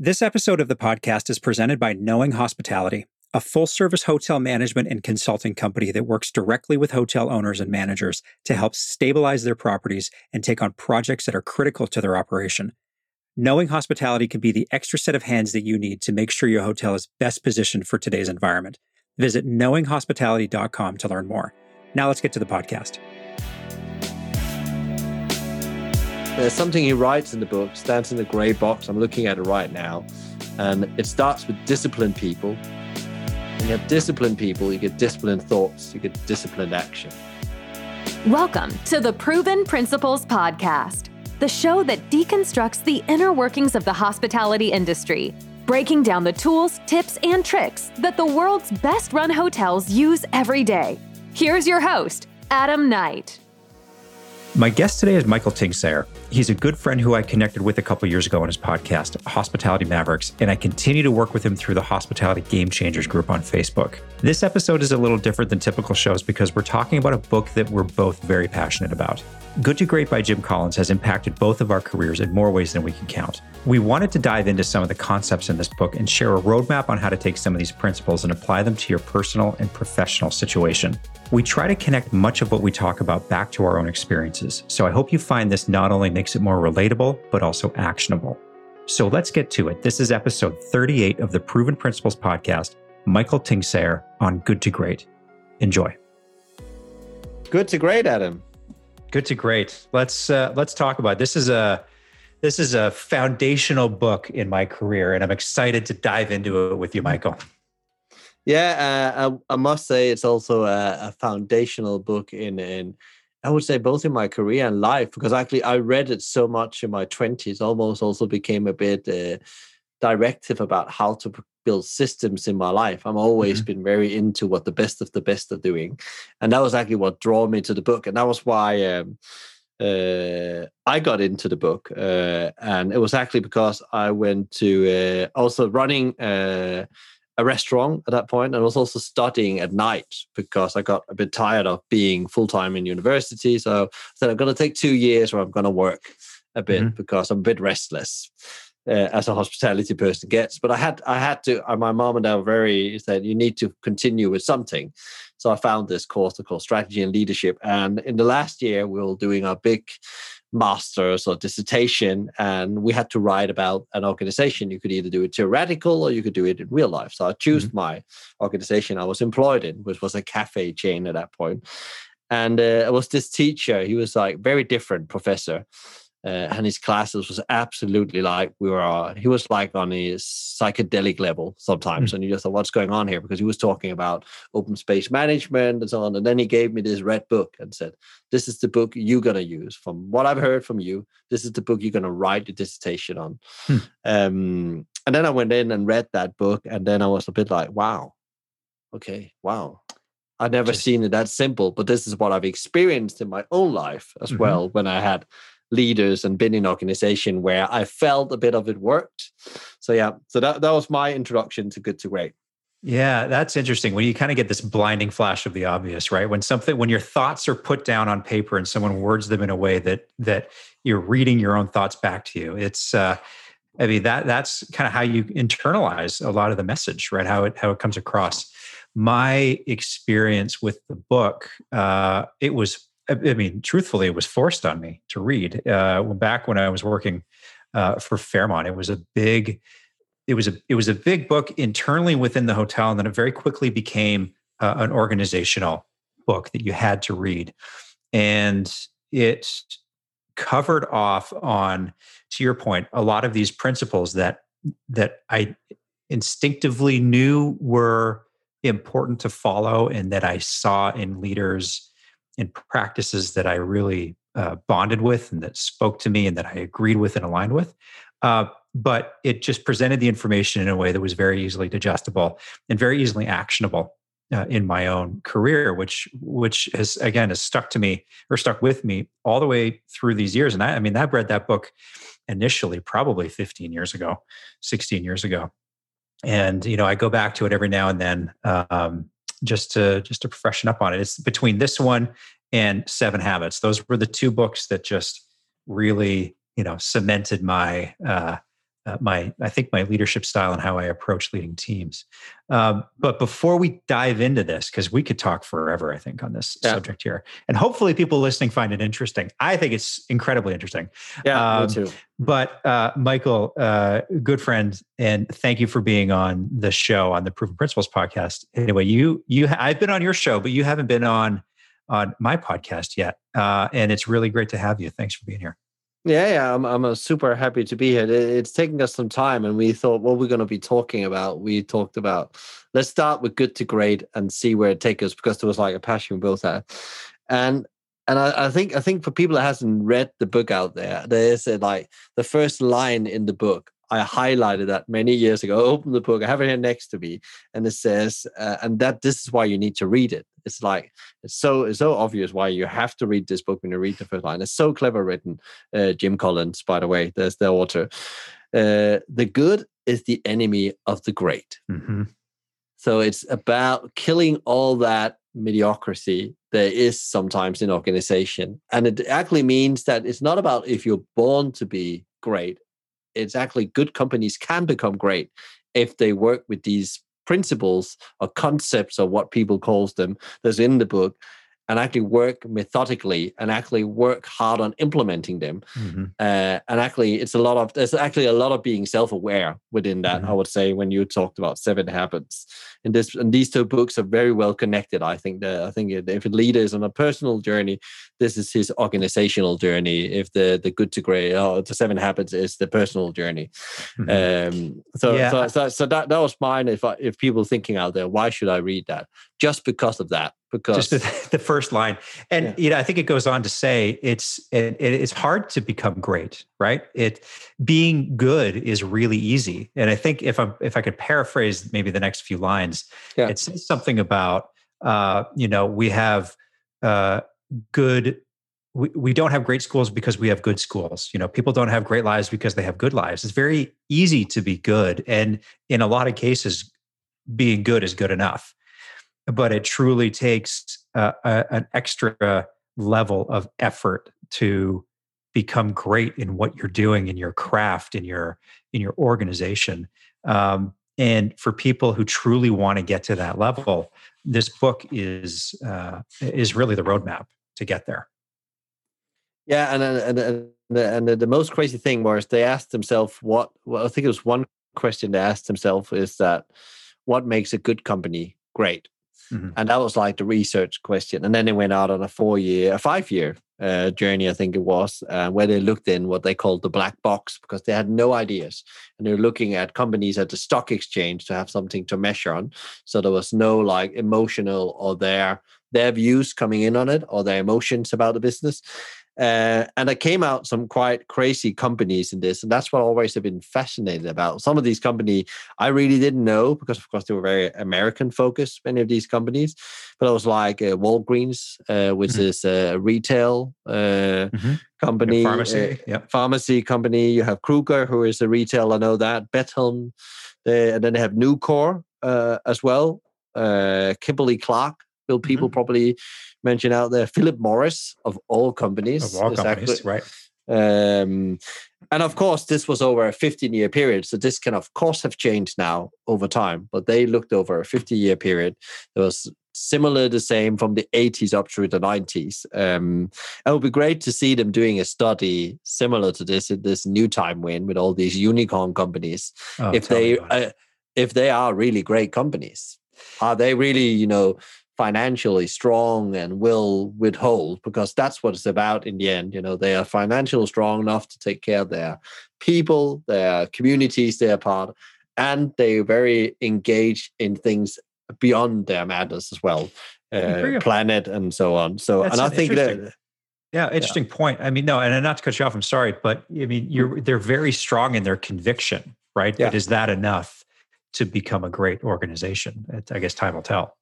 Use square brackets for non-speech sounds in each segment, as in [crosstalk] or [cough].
This episode of the podcast is presented by Knowing Hospitality, a full service hotel management and consulting company that works directly with hotel owners and managers to help stabilize their properties and take on projects that are critical to their operation. Knowing Hospitality can be the extra set of hands that you need to make sure your hotel is best positioned for today's environment. Visit knowinghospitality.com to learn more. Now let's get to the podcast. There's something he writes in the book, stands in the grey box. I'm looking at it right now. And it starts with disciplined people. When you have disciplined people, you get disciplined thoughts, you get disciplined action. Welcome to the Proven Principles Podcast, the show that deconstructs the inner workings of the hospitality industry, breaking down the tools, tips, and tricks that the world's best run hotels use every day. Here's your host, Adam Knight. My guest today is Michael Tingsager. He's a good friend who I connected with a couple years ago on his podcast, Hospitality Mavericks, and I continue to work with him through the Hospitality Game Changers group on Facebook. This episode is a little different than typical shows because we're talking about a book that we're both very passionate about. Good to Great by Jim Collins has impacted both of our careers in more ways than we can count. We wanted to dive into some of the concepts in this book and share a roadmap on how to take some of these principles and apply them to your personal and professional situation. We try to connect much of what we talk about back to our own experiences. So I hope you find this not only makes it more relatable, but also actionable. So let's get to it. This is episode 38 of the Proven Principles podcast. Michael Tingsager on Good to Great. Enjoy. Good to great, Adam. Good to great. Let's uh, let's talk about it. this. Is a this is a foundational book in my career, and I'm excited to dive into it with you, Michael. Yeah, uh, I, I, must say it's also a, a, foundational book in in I would say both in my career and life because actually I read it so much in my twenties, almost also became a bit uh, directive about how to build systems in my life. I'm always mm-hmm. been very into what the best of the best are doing, and that was actually what drew me to the book, and that was why. Um, uh, I got into the book, uh, and it was actually because I went to uh, also running uh, a restaurant at that point and I was also studying at night because I got a bit tired of being full time in university. So I said, I'm going to take two years where I'm going to work a bit mm-hmm. because I'm a bit restless. Uh, as a hospitality person gets, but I had I had to. Uh, my mom and dad were very said you need to continue with something, so I found this course called Strategy and Leadership. And in the last year, we were doing our big master's or dissertation and we had to write about an organization. You could either do it theoretical or you could do it in real life. So i chose mm-hmm. my organization i was employed in which was a cafe chain at that point. And uh, it was this teacher. He was like very different professor uh, and his classes was absolutely like we were uh, he was like on his psychedelic level sometimes. Mm. and you just thought what's going on here? Because he was talking about open space management and so on. And then he gave me this red book and said this is the book you're going to use. From what i've heard from you this is the book you're going to write your dissertation on. Mm. um, and then i went in and read that book and then i was a bit like wow okay wow. I've never Just, seen it that simple, but this is what I've experienced in my own life as mm-hmm. well when I had leaders and been in organization where I felt a bit of it worked. So yeah, so that, that was my introduction to good to great. Yeah, that's interesting. When you kind of get this blinding flash of the obvious, right? When something when your thoughts are put down on paper and someone words them in a way that that you're reading your own thoughts back to you. It's uh I mean that that's kind of how you internalize a lot of the message, right? How it how it comes across. My experience with the book, uh, it was I mean, truthfully, it was forced on me to read. Uh, back when I was working uh, for Fairmont, it was a big, it was a it was a big book internally within the hotel, and then it very quickly became uh, an organizational book that you had to read, and it covered off on, to your point, a lot of these principles that that I instinctively knew were important to follow, and that I saw in leaders and practices that I really uh, bonded with and that spoke to me and that I agreed with and aligned with. Uh, but it just presented the information in a way that was very easily digestible and very easily actionable uh, in my own career, which which has again has stuck to me or stuck with me all the way through these years. And I, I mean, I read that book initially probably 15 years ago, 16 years ago, and you know I go back to it every now and then. Um, just to just to freshen up on it. It's between this one and Seven Habits. Those were the two books that just really you know cemented my uh, uh, my I think my leadership style and how I approach leading teams. Um, but before we dive into this, because we could talk forever, I think on this yeah. subject here, and hopefully people listening find it interesting. I think it's incredibly interesting. Yeah, um, me too. But uh, Michael, uh, good friend, and thank you for being on the show on the Proven Principles podcast. Anyway, you you I've been on your show, but you haven't been on on my podcast yet, uh, and it's really great to have you. Thanks for being here. Yeah, yeah, I'm I'm uh, super happy to be here. It's taking us some time, and we thought what we're going to be talking about. We talked about let's start with good to great and see where it takes us because there was like a passion built there, and and I, I, think I think for people that hasn't read the book out there, there is a, like the first line in the book. I highlighted that many years ago. Open the book. I have it here next to me, and it says, uh, and that this is why you need to read it. It's like it's so it's so obvious why you have to read this book when you read the first line. It's so clever written. Uh, Jim Collins, by the way, there's the author. Uh, the good is the enemy of the great. Mm-hmm. So it's about killing all that mediocrity there is sometimes in organization, and it actually means that it's not about if you're born to be great. It's actually good companies can become great if they work with these principles or concepts or what people calls them that's in the book and actually work methodically and actually work hard on implementing them. Mm-hmm. Uh, and actually, it's a lot of there's actually a lot of being self-aware within that. Mm-hmm. I would say when you talked about seven habits, and this and these two books are very well connected. I think that I think if a leader is on a personal journey, this is his organizational journey. If the the good to great, oh, the seven habits is the personal journey. Mm-hmm. Um, so, yeah. so, so so that that was mine. If I, if people thinking out there, why should I read that? Just because of that because just the, [laughs] the first line. And yeah. you know i think it goes on to say it's it, it's hard to become great right? It being good is really easy. And i think if i if i could paraphrase maybe the next few lines yeah. it says something about uh you know we have uh good we, we don't have great schools because we have good schools. You know people don't have great lives because they have good lives. It's very easy to be good. And in a lot of cases being good is good enough but it truly takes a, an extra level of effort to become great in what you're doing in your craft in your in your organization. Um, and for people who truly want to get to that level this book is uh, is really the roadmap to get there. Yeah and and and the, and the most crazy thing was they asked themselves what well i think it was one question they asked themselves is that what makes a good company great Mm-hmm. And that was like the research question. And then they went out on a four year, a five year uh, journey, I think it was, uh, where they looked in what they called the black box because they had no ideas. And they were looking at companies at the stock exchange to have something to measure on. So there was no like emotional or their their views coming in on it or their emotions about the business. Uh, and there came out some quite crazy companies in this, and that's what I always have been fascinated about. Some of these companies I really didn't know because, of course, they were very American focused. Many of these companies, but it was like uh, Walgreens, uh, which mm-hmm. is a retail uh, mm-hmm. company, pharmacy, uh, pharmacy company. You have Kroger, who is a retail. I know that they, and then they have Nucor uh, as well. Kimberly Clark, Bill people mm-hmm. probably mention out there. Philip Morris of all companies, of all companies, right? Um, and of course, this was over a 15 year period. So this can, of course, have changed now over time. But they looked over a 50 year period. It was similar, to the same from the 80s up through the 90s. Um, it would be great to see them doing a study similar to this in this new time win with all these unicorn companies. Oh, if they uh, if they are really great companies, are they really you know financially strong and will withhold because that's what it's about in the end you know they are financially strong enough to take care of their people their communities they're part and they're very engaged in things beyond their matters as well uh, planet and so on so that's and i think that yeah, interesting yeah. point. I mean, no, and not to cut you off, I'm sorry, but I mean, you're they're very strong in their conviction, right? Yeah. But is that enough to become a great organization? I guess time will tell.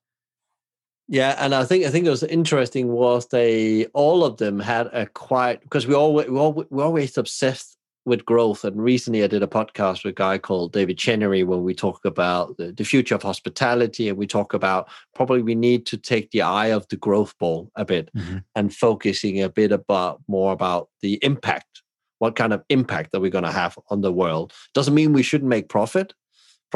Yeah, and I think I think it was interesting was they all of them had a quite because we always we always, we're always obsessed with growth. And recently, I did a podcast with a guy called David Chenery where we talk about the, the future of hospitality, and we talk about probably we need to take the eye of the growth ball a bit mm-hmm. and focusing a bit about more about the impact what kind of impact are we going to have on the world doesn't mean we shouldn't make profit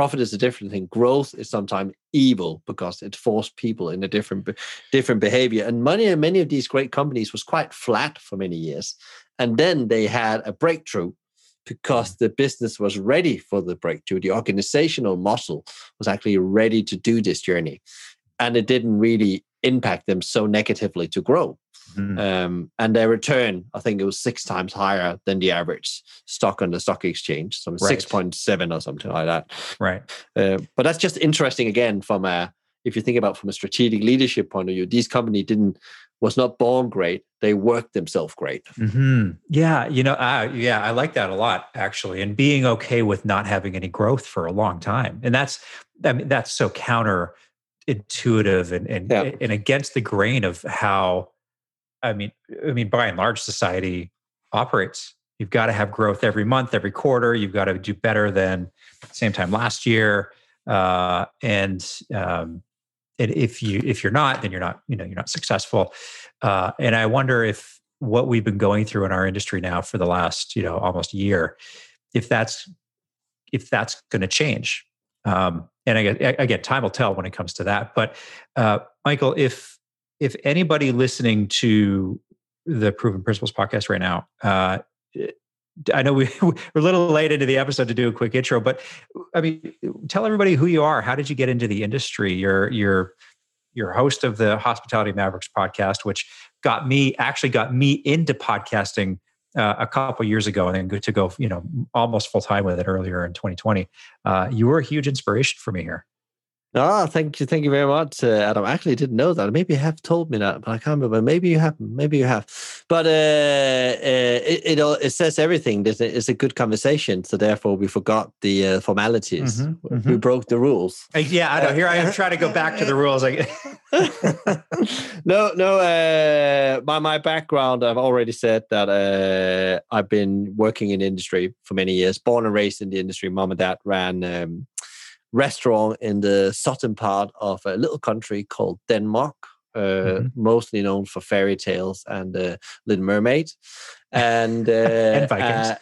profit is a different thing. Growth is sometimes evil because it forced people in a different different behavior. And many many of these great companies was quite flat for many years. And then they had a breakthrough because the business was ready for the breakthrough. The organizational muscle was actually ready to do this journey and it didn't really impact them so negatively to grow Mm. Um, and their return, I think it was six times higher than the average stock on the stock exchange, some right. six point seven or something like that. Right. Uh, but that's just interesting again from a if you think about from a strategic leadership point of view, these company didn't was not born great; they worked themselves great. Mm-hmm. Yeah, you know, uh, yeah, I like that a lot actually, and being okay with not having any growth for a long time, and that's I mean that's so counterintuitive and and, yeah. and against the grain of how I mean, I mean, by and large, society operates. You've got to have growth every month, every quarter. You've got to do better than same time last year. Uh, and um, and if you if you're not, then you're not you know you're not successful. Uh, and I wonder if what we've been going through in our industry now for the last you know almost year, if that's if that's going to change. Um, and again, time will tell when it comes to that. But uh, Michael, if if anybody listening to the Proven Principles podcast right now, uh, I know we, [laughs] we're a little late into the episode to do a quick intro, but I mean, tell everybody who you are. How did you get into the industry? You're you're you're host of the Hospitality Mavericks podcast, which got me actually got me into podcasting uh, a couple years ago, and then good to go, you know, almost full time with it earlier in 2020. Uh, you were a huge inspiration for me here. Oh, thank you, thank you very much, uh, Adam. I actually didn't know that. Maybe you have told me that, but I can't remember. Maybe you haven't. Maybe you have. But uh, uh, it, it, it says everything. It's a, it's a good conversation, so therefore we forgot the uh, formalities. Mm-hmm, mm-hmm. We broke the rules. yeah, I know. Here I am trying to go back to the rules. [laughs] no, no. Uh, my my background, I've already said that uh, I've been working in industry for many years. Born and raised in the industry. Mom and dad ran. Um, restaurant in the southern part of a little country called Denmark. Uh, mm-hmm. mostly known for fairy tales and uh, Little Mermaid, and [laughs] uh, and Vikings. Uh,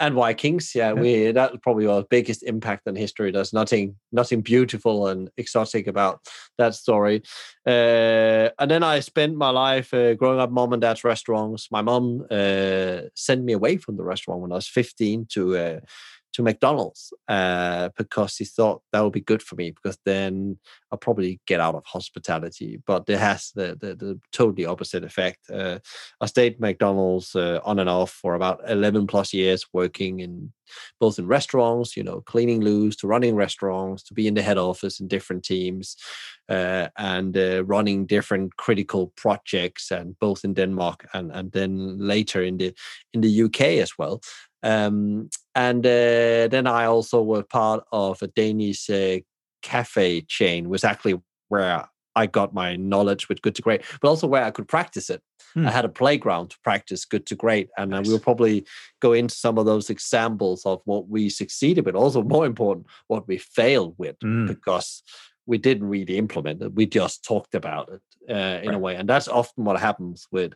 and Vikings, yeah, yeah, we that probably our biggest impact on history. There's nothing, nothing beautiful and exotic about that story. Uh, and then I spent my life uh, growing up mom and dad's restaurants. My mom uh, sent me away from the restaurant when I was 15 to uh, to McDonald's uh, because he thought that would be good for me because then I'll probably get out of hospitality. But it has the the, the totally opposite effect. Uh, I stayed McDonald's uh, on and off for about eleven plus years, working in both in restaurants, you know, cleaning loos to running restaurants, to be in the head office in different teams, uh, and uh, running different critical projects, and both in Denmark and and then later in the in the UK as well. Um, and uh, then I also was part of a Danish uh, cafe chain, was actually where I got my knowledge with good to great, but also where I could practice it. Hmm. I had a playground to practice good to great, and nice. we'll probably go into some of those examples of what we succeeded, but also more important, what we failed with, hmm. because we didn't really implement it. We just talked about it uh, in right. a way, and that's often what happens with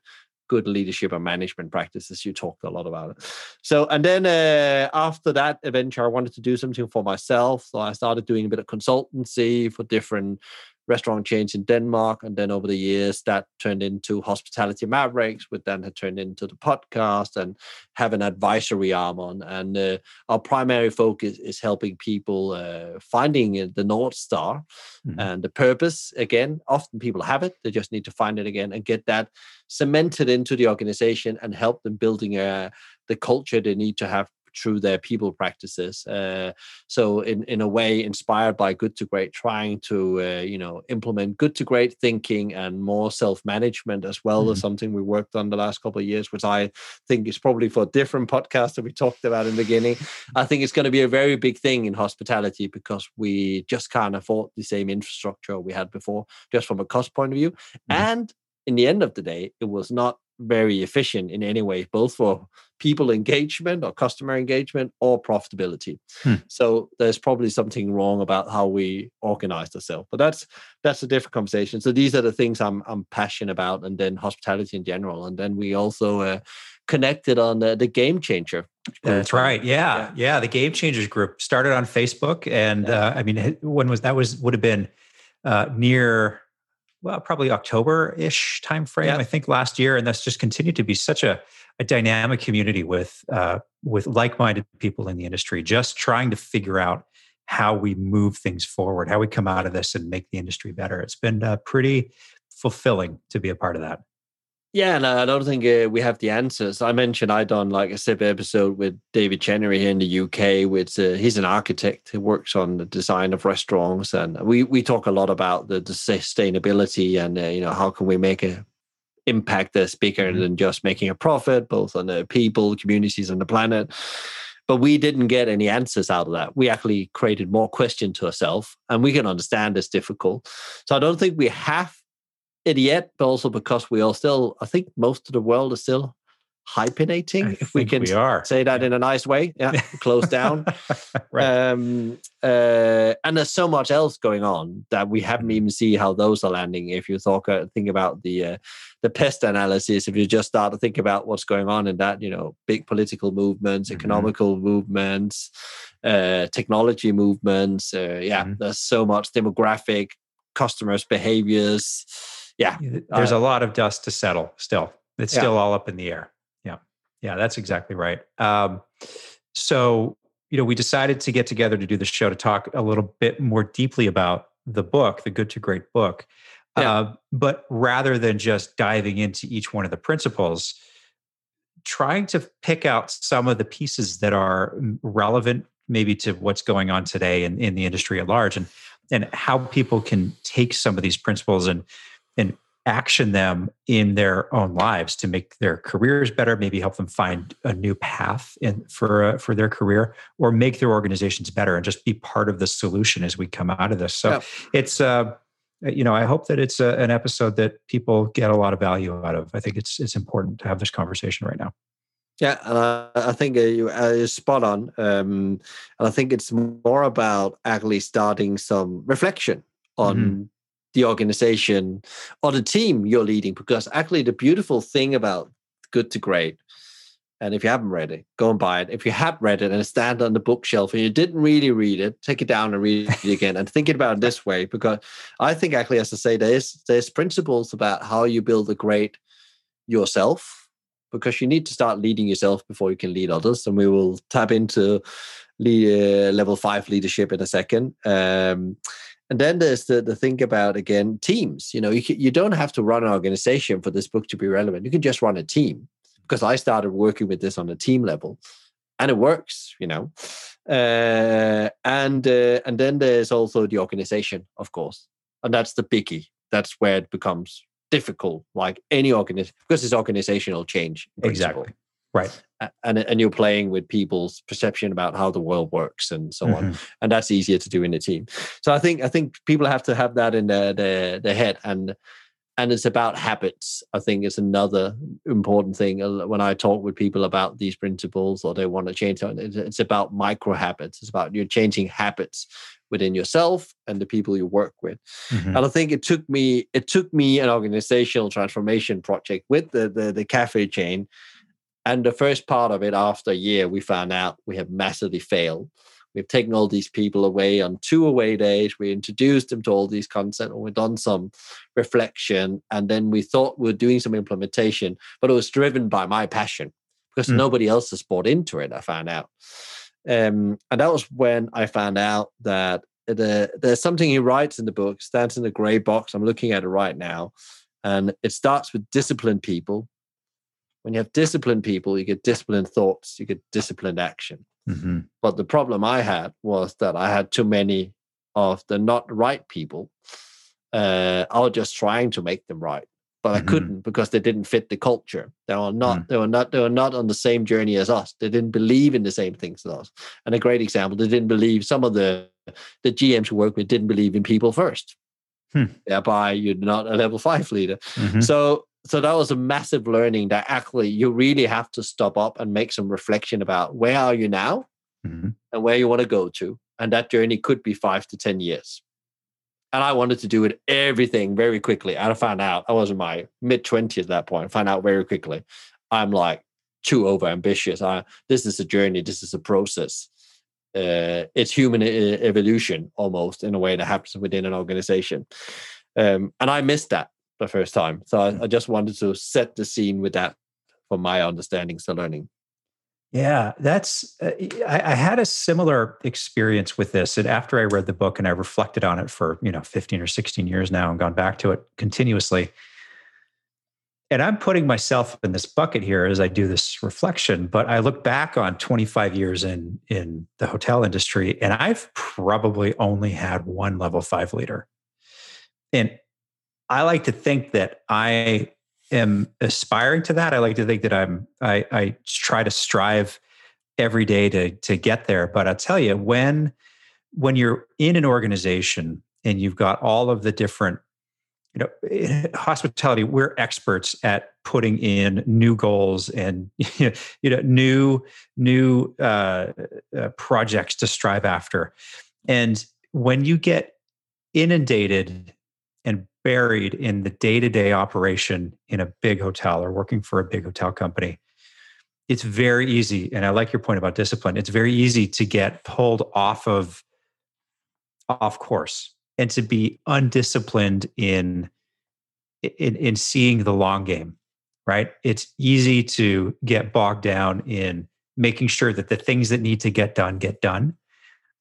good leadership and management practices. You talked a lot about it. So, and then uh, after that adventure, I wanted to do something for myself. So I started doing a bit of consultancy for different restaurant chains in Denmark. And then over the years, that turned into Hospitality Mavericks, which then had turned into the podcast and have an advisory arm on. And uh, our primary focus is helping people uh, finding the North Star mm-hmm. and the purpose. Again, often people have it, they just need to find it again and get that cemented into the organization and help them building a, uh, the culture they need to have through their people practices. Uh, so in in a way, inspired by Good to Great, trying to uh, you know implement Good to Great thinking and more self management as well mm-hmm. as something we worked on the last couple of years, which I think is probably for a different podcast that we talked about in the beginning. I think it's going to be a very big thing in hospitality because we just can't afford the same infrastructure we had before, just from a cost point of view, mm-hmm. and in the end of the day, it was not very efficient in any way, both for people engagement or customer engagement or profitability. Hmm. So there's probably something wrong about how we organize ourselves. But that's that's a different conversation. So these are the things I'm I'm passionate about, and then hospitality in general, and then we also uh, connected on the, the game changer. That's right. Yeah, yeah, yeah. The Game Changers group started on Facebook, and yeah. uh, I mean, when was that? Was would have been uh, near well, probably October ish timeframe. I think last year, and that's just continued to be such a, a dynamic community with uh, with like minded people in the industry, just trying to figure out how we move things forward, how we come out of this and make the industry better. It's been uh, pretty fulfilling to be a part of that. Yeah, and I don't think uh, we have the answers. I mentioned I done like a SIP episode with David Chenery here in the UK. With uh, he's an architect who works on the design of restaurants, and we we talk a lot about the, the sustainability and uh, you know how can we make a impact that's bigger mm-hmm. than just making a profit, both on the people, communities, and the planet. But we didn't get any answers out of that. We actually created more questions to ourselves, and we can understand it's difficult. So I don't think we have yet, but also because we are still, I think most of the world is still hyphenating, if we can we are. say that in a nice way. Yeah, [laughs] close down. [laughs] right. Um, uh, and there's so much else going on that we haven't mm-hmm. even see how those are landing. If you talk, uh, think about the uh, the pest analysis, if you just start to think about what's going on in that, you know, big political movements, mm-hmm. economical movements, uh, technology movements. Uh, yeah, mm-hmm. there's so much demographic, customers' behaviors yeah, there's uh, a lot of dust to settle still. It's yeah. still all up in the air. Yeah. Yeah, that's exactly right. Um, so, you know, we decided to get together to do the show to talk a little bit more deeply about the book, the Good to Great book. Yeah. Uh, but rather than just diving into each one of the principles, trying to pick out some of the pieces that are relevant maybe to what's going on today in, in the industry at large and and how people can take some of these principles and and action them in their own lives to make their careers better maybe help them find a new path in for uh, for their career or make their organizations better and just be part of the solution as we come out of this so yeah. it's uh you know i hope that it's a, an episode that people get a lot of value out of i think it's it's important to have this conversation right now yeah, and I, I think uh, you, uh, you're spot on. Um, and I think it's more about actually starting some reflection on mm-hmm the organization or the team you're leading. Because actually, the beautiful thing about Good to Great, and if you haven't read it, go and buy it. If you have read it and it stand on the bookshelf and you didn't really read it, take it down and read it again and think about it this way. Because I think actually, as I say, there's there's principles about how you build a great yourself. Because you need to start leading yourself before you can lead others, and we will tap into lead, uh, level five leadership in a second. Um, and then there's the, the thing about again teams. You know, you you don't have to run an organization for this book to be relevant. You can just run a team because I started working with this on a team level, and it works. You know, uh, and uh, and then there's also the organization, of course, and that's the biggie. That's where it becomes difficult, like any organization, because it's organizational change. Exactly. Right. And, and you're playing with people's perception about how the world works and so mm-hmm. on. And that's easier to do in a team. So I think I think people have to have that in their their, their head. And and it's about habits i think is another important thing when i talk with people about these principles or they want to change it's about micro habits it's about you're changing habits within yourself and the people you work with mm-hmm. and i think it took me it took me an organizational transformation project with the the, the cafe chain and the first part of it, after a year, we found out we have massively failed. We've taken all these people away on two away days. We introduced them to all these concepts, and we've done some reflection. And then we thought we were doing some implementation, but it was driven by my passion because mm. nobody else has bought into it. I found out, um, and that was when I found out that the, there's something he writes in the book stands in the gray box. I'm looking at it right now, and it starts with disciplined people when you have disciplined people, you get disciplined thoughts, you get disciplined action. Mm-hmm. But the problem I had was that I had too many of the not right people. Uh, I was just trying to make them right, but mm-hmm. I couldn't because they didn't fit the culture. They were not. Mm. They were not. They were not on the same journey as us. They didn't believe in the same things as us. And a great example, they didn't believe. Some of the the GMs who work with didn't believe in people first. Hmm. Thereby, you're not a level five leader. Mm-hmm. So so that was a massive learning that actually you really have to stop up and make some reflection about where are you now mm-hmm. and where you want to go to. And that journey could be five to ten years. And i wanted to do it everything very quickly. And i found out i was in my mid-20s at that point I found out very quickly. I'm like too over ambitious I, this is a journey this is a process. Uh, it's human evolution almost in a way that happens within an organization. Um, and i missed that the first time. So I, I, just wanted to set the scene with that for my understanding, so learning. Yeah, that's. Uh, I, I, had a similar experience with this, and after I read the book and I reflected on it for you know fifteen or sixteen years now, and gone back to it continuously. And I'm putting myself in this bucket here as I do this reflection. But I look back on 25 years in in the hotel industry, and I've probably only had one level five leader. And I like to think that I am aspiring to that. I like to think that I'm I, I try to strive every day to to get there. But I'll tell you, when when you're in an organization and you've got all of the different you know hospitality we're experts at putting in new goals and [laughs] you know new new uh, uh, projects to strive after and when you get inundated buried in the day-to-day operation in a big hotel or working for a big hotel company. It's very easy and i like your point about discipline it's very easy to get pulled off of off course and to be undisciplined in in, in seeing the long game right? It's easy to get bogged down in making sure that the things that need to get done get done.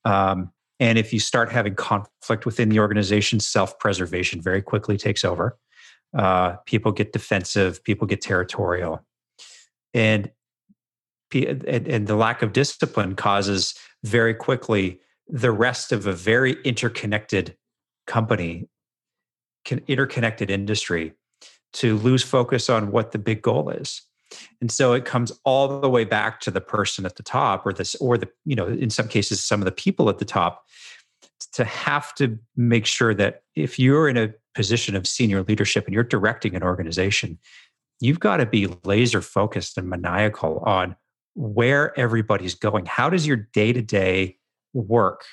Um, and if you start having conflict within the organization, self preservation very quickly takes over. Uh, people get defensive, people get territorial. And, and, and the lack of discipline causes very quickly the rest of a very interconnected company, interconnected industry to lose focus on what the big goal is and so it comes all the way back to the person at the top or this or the you know in some cases some of the people at the top to have to make sure that if you're in a position of senior leadership and you're directing an organization you've got to be laser focused and maniacal on where everybody's going. How does your day-to-day work?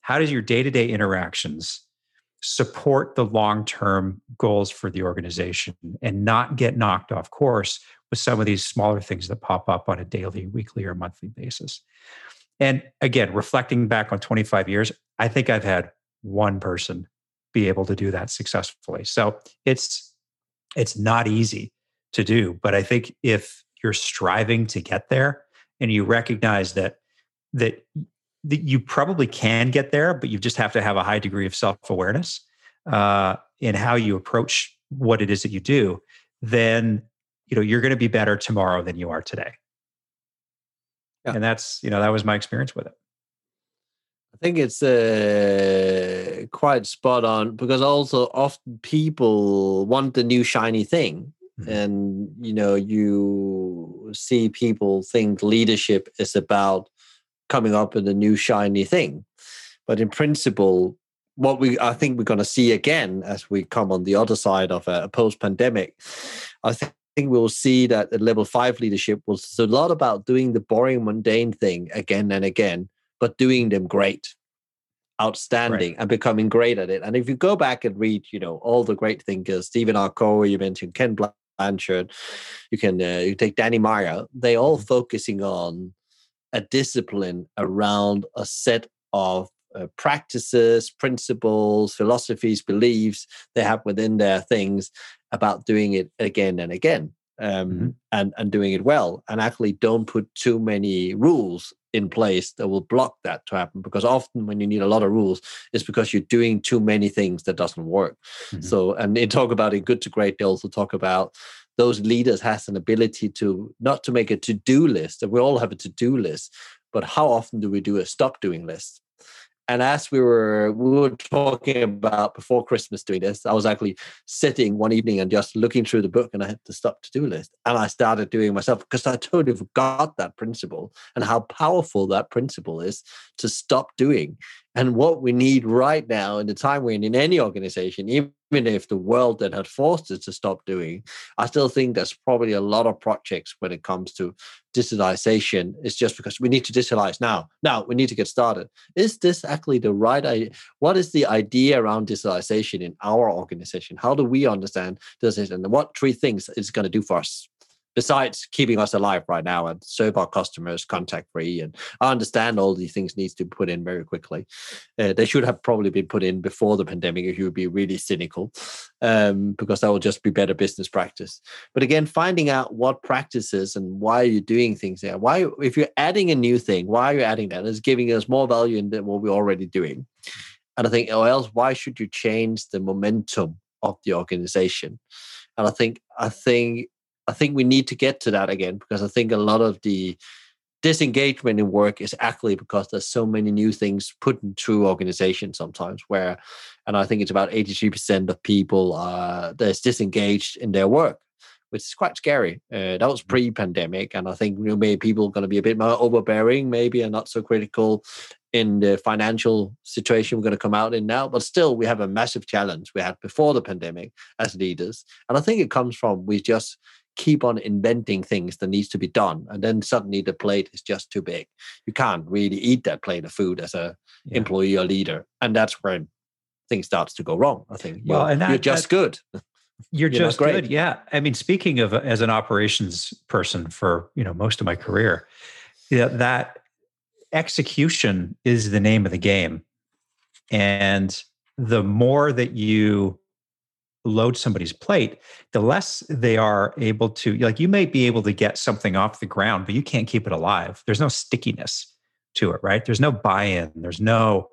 How does your day-to-day interactions support the long-term goals for the organization and not get knocked off course with some of these smaller things that pop up on a daily, weekly, or monthly basis. And again, reflecting back on 25 years, I think I've had one person be able to do that successfully. So it's it's not easy to do, but I think if you're striving to get there and you recognize that, that you probably can get there, but you just have to have a high degree of self-awareness uh, in how you approach what it is that you do, then you know you're going to be better tomorrow than you are today yeah. and that's you know that was my experience with it i think it's uh, quite spot on because also often people want the new shiny thing mm-hmm. and you know you see people think leadership is about coming up with a new shiny thing but in principle what we I think we're going to see again as we come on the other side of a post pandemic, I think think we'll see that the level five leadership was a lot about doing the boring, mundane thing again and again, but doing them great, outstanding, right. and becoming great at it. And if you go back and read, you know, all the great thinkers, Stephen R. Covey, you mentioned Ken Blanchard, you can uh, you take Danny Meyer, they all mm-hmm. focusing on a discipline around a set of uh, practices, principles, philosophies, beliefs they have within their things about doing it again and again um, mm-hmm. and and doing it well and actually don't put too many rules in place that will block that to happen because often when you need a lot of rules it's because you're doing too many things that doesn't work mm-hmm. so and they talk about in good to great they also talk about those leaders has an ability to not to make a to-do list and we all have a to-do list but how often do we do a stop doing list? And as we were we were talking about before Christmas doing this, I was actually sitting one evening and just looking through the book, and I had the stop to do list, and I started doing myself because I totally forgot that principle and how powerful that principle is to stop doing And what we need right now in the time we're in, in any organization, even if the world that had forced us to stop doing, I still think there's probably a lot of projects when it comes to digitalization. It's just because we need to digitalize now. Now we need to get started. Is this actually the right idea? What is the idea around digitalization in our organization? How do we understand this? And what three things it's going to do for us? Besides keeping us alive right now and serve our customers contact free and i understand all these things needs to be put in very quickly. Uh, they should have probably been put in before the pandemic if you would be really cynical um, because that will just be better business practice. But again finding out what practices and why are you're doing things there why if you're adding a new thing why are you adding that? Is giving us more value than what we're already doing. And i think or else why should you change the momentum of the organization? And i think i think I think we need to get to that again because I think a lot of the disengagement in work is actually because there's so many new things put through organizations sometimes where and I think it's about 83% of people uh that's disengaged in their work which is quite scary. Uh, that was mm. pre-pandemic, and I think you know, maybe people are going to be a bit more overbearing, maybe, and not so critical in the financial situation we're going to come out in now. But still, we have a massive challenge we had before the pandemic as leaders, and I think it comes from we just keep on inventing things that needs to be done and then suddenly the plate is just too big. You can't really eat that plate of food as a yeah. employee or leader and that's when things starts to go wrong i think. Well, well and that, you're just good. [laughs] You're, you're just good yeah. I mean speaking of uh, as an operations person for you know most of my career yeah, that execution is the name of the game. And the more that you load somebody's plate, the less they are able to, like, you may be able to get something off the ground, but you can't keep it alive. There's no stickiness to it, right? There's no buy in. There's no,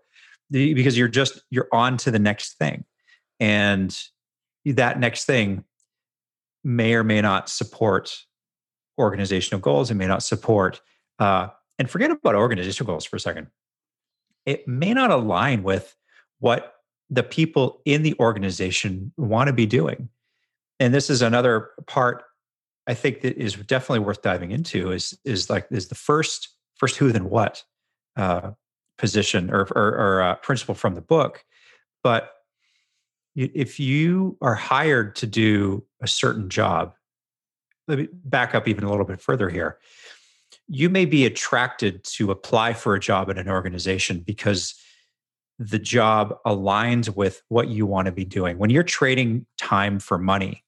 because you're just, you're on to the next thing. And that next thing may or may not support organizational goals. It may not support, uh, and forget about organizational goals for a second. It may not align with what the people in the organization want to be doing. And this is another part I think that is definitely worth diving into is is like is the first first who then what uh, position or or, or uh, principle from the book. But if you are hired to do a certain job, let me back up even a little bit further here. You may be attracted to apply for a job in an organization because the job aligns with what you want to be doing. When you're trading time for money,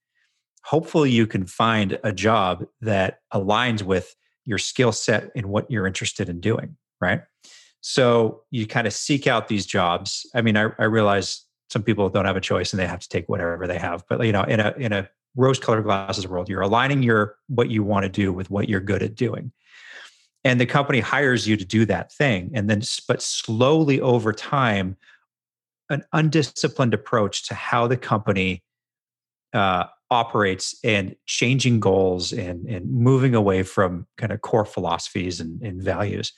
hopefully you can find a job that aligns with your skill set and what you're interested in doing, right? So you kind of seek out these jobs. I mean, I, I realize some people don't have a choice and they have to take whatever they have, but you know, in a in a rose-colored glasses world, you're aligning your what you want to do with what you're good at doing and the company hires you to do that thing. And then but slowly over time an undisciplined approach to how the company uh, operates and changing goals and, and moving away from kind of core philosophies and, and values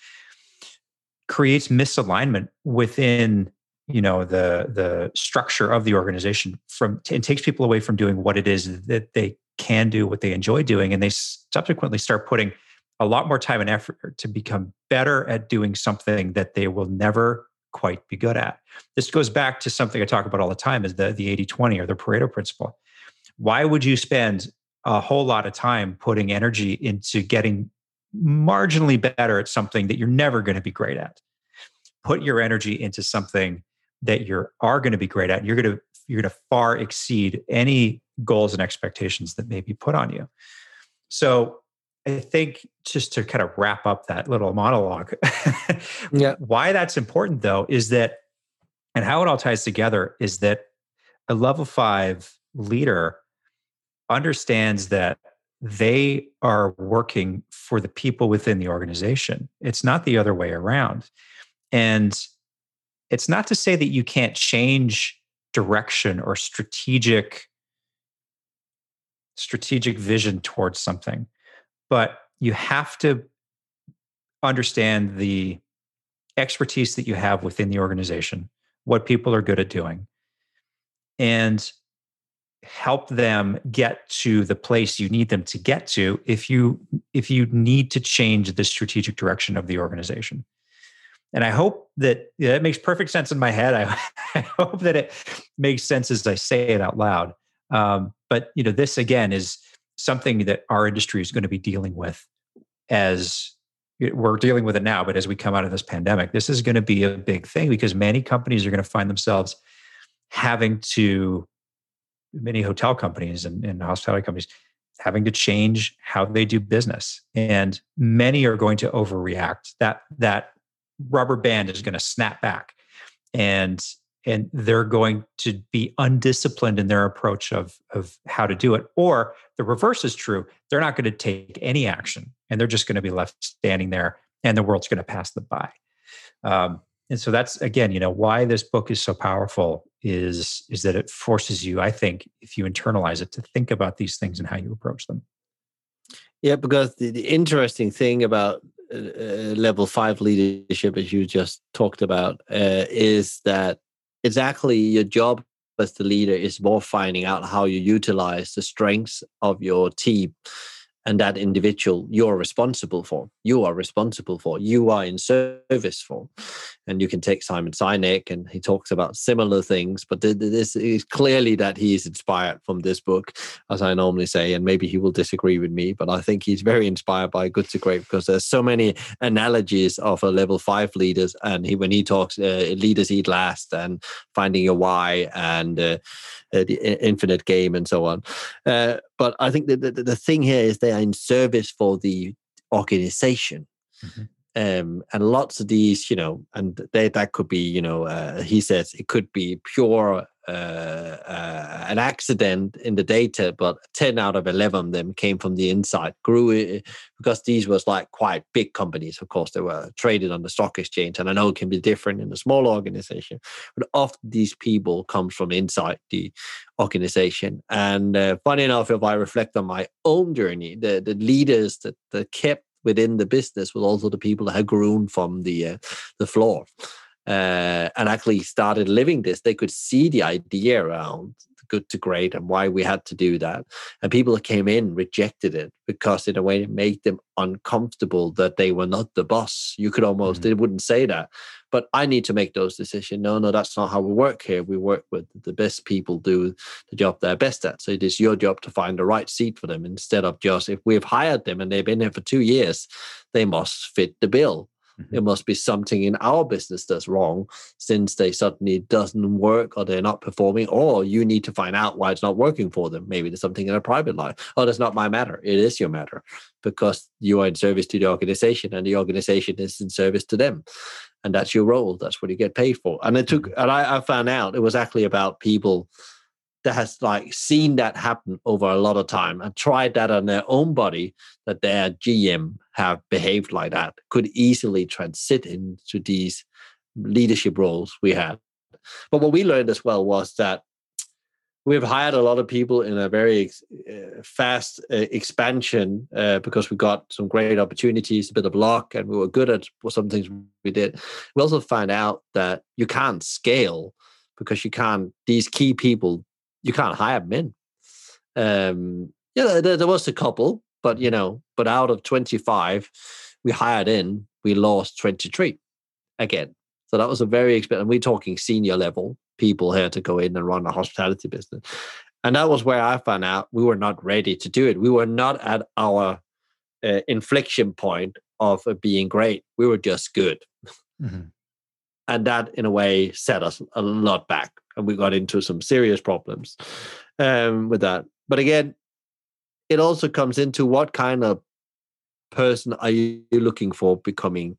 creates misalignment within you know the the structure of the organization from and takes people away from doing what it is that they can do what they enjoy doing and they subsequently start putting a lot more time and effort to become better at doing something that they will never quite be good at. This goes back to something I talk about all the time is the, the 80-20 or the Pareto principle. Why would you spend a whole lot of time putting energy into getting marginally better at something that you're never going to be great at? Put your energy into something that you are going to be great at. You're going to you're going to far exceed any goals and expectations that may be put on you. So I think just to kind of wrap up that little monologue, [laughs] yeah. why that's important though is that, and how it all ties together is that a level five leader understands that they are working for the people within the organization. It's not the other way around. And it's not to say that you can't change direction or strategic strategic vision towards something but you have to understand the expertise that you have within the organization, what people are good at doing, and help them get to the place you need them to get to if you if you need to change the strategic direction of the organization and I hope that yeah, it makes perfect sense in my head. I, [laughs] I, hope that it makes sense as I say it out loud. Um, but you know, this again is something that our industry is going to be dealing with as we're dealing with it now. But as we come out of this pandemic, this is going to be a big thing because many companies are going to find themselves having to, many hotel companies and, and hospitality companies having to change how they do business and many are going to overreact that that rubber band is going to snap back and and they're going to be undisciplined in their approach of of how to do it. Or the reverse is true. They're not going to take any action and they're just going to be left standing there and the world's going to pass them by. Um, and so that's again you know why this book is so powerful is is that it forces you i think if you internalize it to think about these things and how you approach them. Yeah because the, the interesting thing about uh, level five leadership, as you just talked about, uh, is that exactly your job as the leader is more finding out how you utilize the strengths of your team and that individual you're responsible for you are responsible for you are in service for. And you can take simon sinek and he talks about similar things but this is clearly that he is inspired from this book as i normally say and maybe he will disagree with me but i think he's very inspired by good to great because there's so many analogies of a level five leaders and he when he talks uh, leaders eat last and finding your why and uh, uh, the infinite game and so on. Uh, but I think that the, the, thing here is they are in service for the organization. Mm-hmm. Um, and lots of these, you know, and they, that could be, you know, uh, he says it could be pure uh, uh, an accident in the data, but 10 out of 11 of them came from the inside. Grew because these was like quite big companies. Of course, they were traded on the stock exchange, and I know it can be different in a small organization, but often these people comes from inside the organization. And uh, funny enough, if I reflect on my own journey, the the leaders that, that kept within the business was also the people that had grown from the uh, the floor uh, and actually started living this, they could see the idea around good to great and why we had to do that. And people that came in rejected it because, in a way, it made them uncomfortable that they were not the boss. You could almost, mm-hmm. they wouldn't say that. But I need to make those decisions. No, no, that's not how we work here. We work with the best people do the job they're best at. So it is your job to find the right seat for them instead of just if we've hired them and they've been here for two years, they must fit the bill mm-hmm. it must be something in our business that's wrong since they suddenly doesn't work or they're not performing or you need to find out why it's not working for them. Maybe there's something in their private life. Oh that's not my matter. It is your matter because you are in service to the organization and the organization is in service to them. And that's your role. That's what you get paid for. And it took mm-hmm. and I, I found out it was actually about people that has like seen that happen over a lot of time and tried that on their own body that their gm have behaved like that could easily transit into these leadership roles we had. But what we learned as well was that we've hired a lot of people in a very uh, fast uh, expansion uh, because we got some great opportunities a bit of luck and we were good at some things we did. We also found out that you can't scale because you can't these key people you can't hire men. Um, yeah, there, there, was a couple, but you know, but out of 25 we hired in, we lost 23 again. So that was a very expensive. and We're talking senior level people here to go in and run a hospitality business. And that was where I found out we were not ready to do it. We were not at our uh, inflection point of uh, being great. We were just good. Mm-hmm. And that, in a way, set us a lot back and we got into some serious problems um, with that. But again, it also comes into what kind of person are you looking for becoming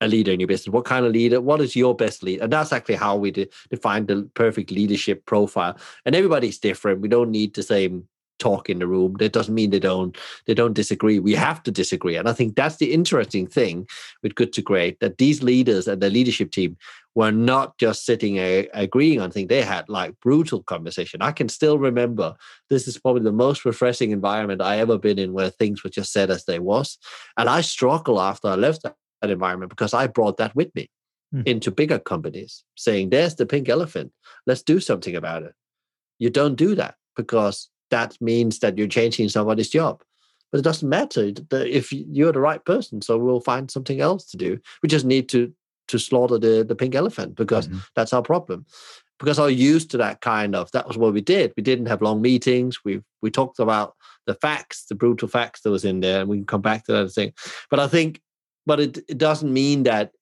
a leader in your business? What kind of leader? What is your best lead? And that's actually how we de- define the perfect leadership profile. And everybody's different. We don't need the same talk in the room. That doesn't mean they don't they don't disagree. We have to disagree. And i think that's the interesting thing with good to great that these leaders and the leadership team were not just sitting a, agreeing on things. They had like brutal conversation. I can still remember this is probably the most refreshing environment i ever been in where things were just said as they was. And i struggle after i left that, environment because i brought that with me hmm. into bigger companies saying there's the pink elephant. Let's do something about it. You don't do that because that means that you're changing somebody's job. But it doesn't matter if you're the right person. So we'll find something else to do. We just need to to slaughter the, the pink elephant because mm-hmm. that's our problem because I'm used to that kind of that was what we did. We didn't have long meetings. We we talked about the facts, the brutal facts that was in there, and we can come back to that thing. But I think, but it, it doesn't mean that,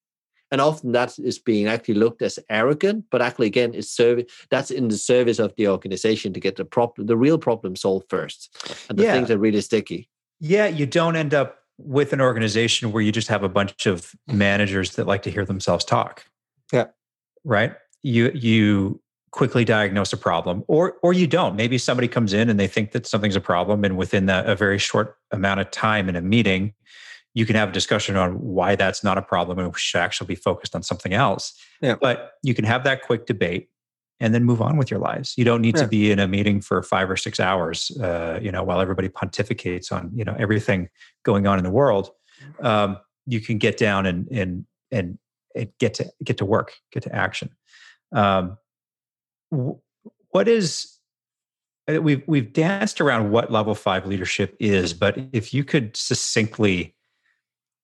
and often that is being actually looked as arrogant, but actually again, it's service that's in the service of the organization to get the problem, the real problem solved first, and the yeah. things are really sticky. Yeah, you don't end up with an organization where you just have a bunch of managers that like to hear themselves talk. Yeah. Right you you quickly diagnose a problem or or you don't maybe somebody comes in and they think that something's a problem and within the, a very short amount of time in a meeting you can have a discussion on why that's not a problem and we should actually be focused on something else yeah. but you can have that quick debate and then move on with your lives you don't need yeah. to be in a meeting for five or six hours uh, you know while everybody pontificates on you know everything going on in the world um, you can get down and and and get to get to work get to action um, what is uh, we've we've danced around what level five leadership is, but if you could succinctly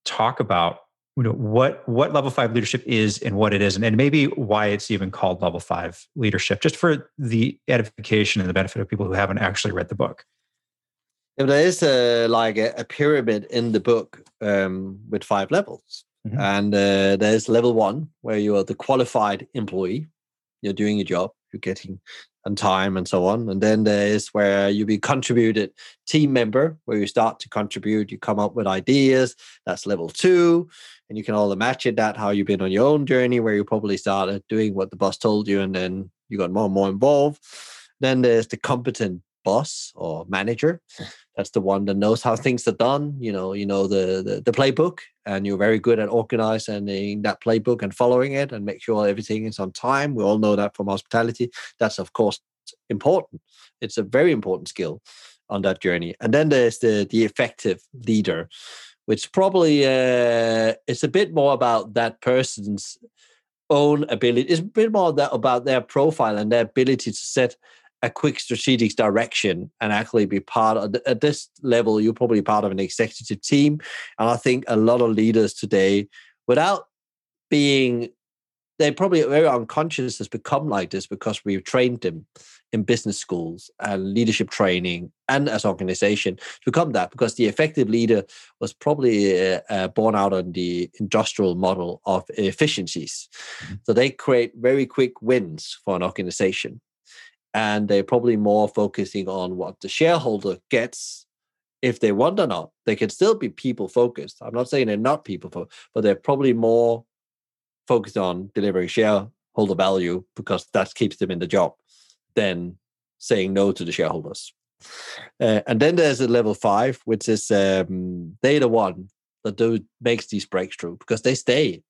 talk about you know what what level five leadership is and what it isn't, and maybe why it's even called level five leadership, just for the edification and the benefit of people who haven't actually read the book. If there is a like a, a pyramid in the book um, with five levels, mm-hmm. and uh, there's level one where you are the qualified employee, you're doing your job, you're getting on time and so on. And then there is where you be contributed team member, where you start to contribute, you come up with ideas. That's level two. And you can all imagine that how you've been on your own journey, where you probably started doing what the boss told you, and then you got more and more involved. Then there's the competent boss or manager. Hmm. That's the one that knows how things are done. You know, you know the, the, the playbook, and you're very good at organizing that playbook and following it, and make sure everything is on time. We all know that from hospitality. That's of course important. It's a very important skill on that journey. And then there's the the effective leader, which probably uh, it's a bit more about that person's own ability. It's a bit more that about their profile and their ability to set a quick strategic direction and actually be part of at this level you're probably part of an executive team. And i think a lot of leaders today without being they probably very unconscious has become like this because we've trained them in business schools and leadership training and as organization to become that. Because the effective leader was probably uh, uh, born out on the industrial model of efficiencies. Mm-hmm. so they create very quick wins for an organization and they're probably more focusing on what the shareholder gets if they want or not. They can still be people focused. I'm not saying they're not people focused, but they're probably more focused on delivering shareholder value because that keeps them in the job than saying no to the shareholders. Uh, and then there's a level five, which is um, they the one that do makes these breakthrough because they stay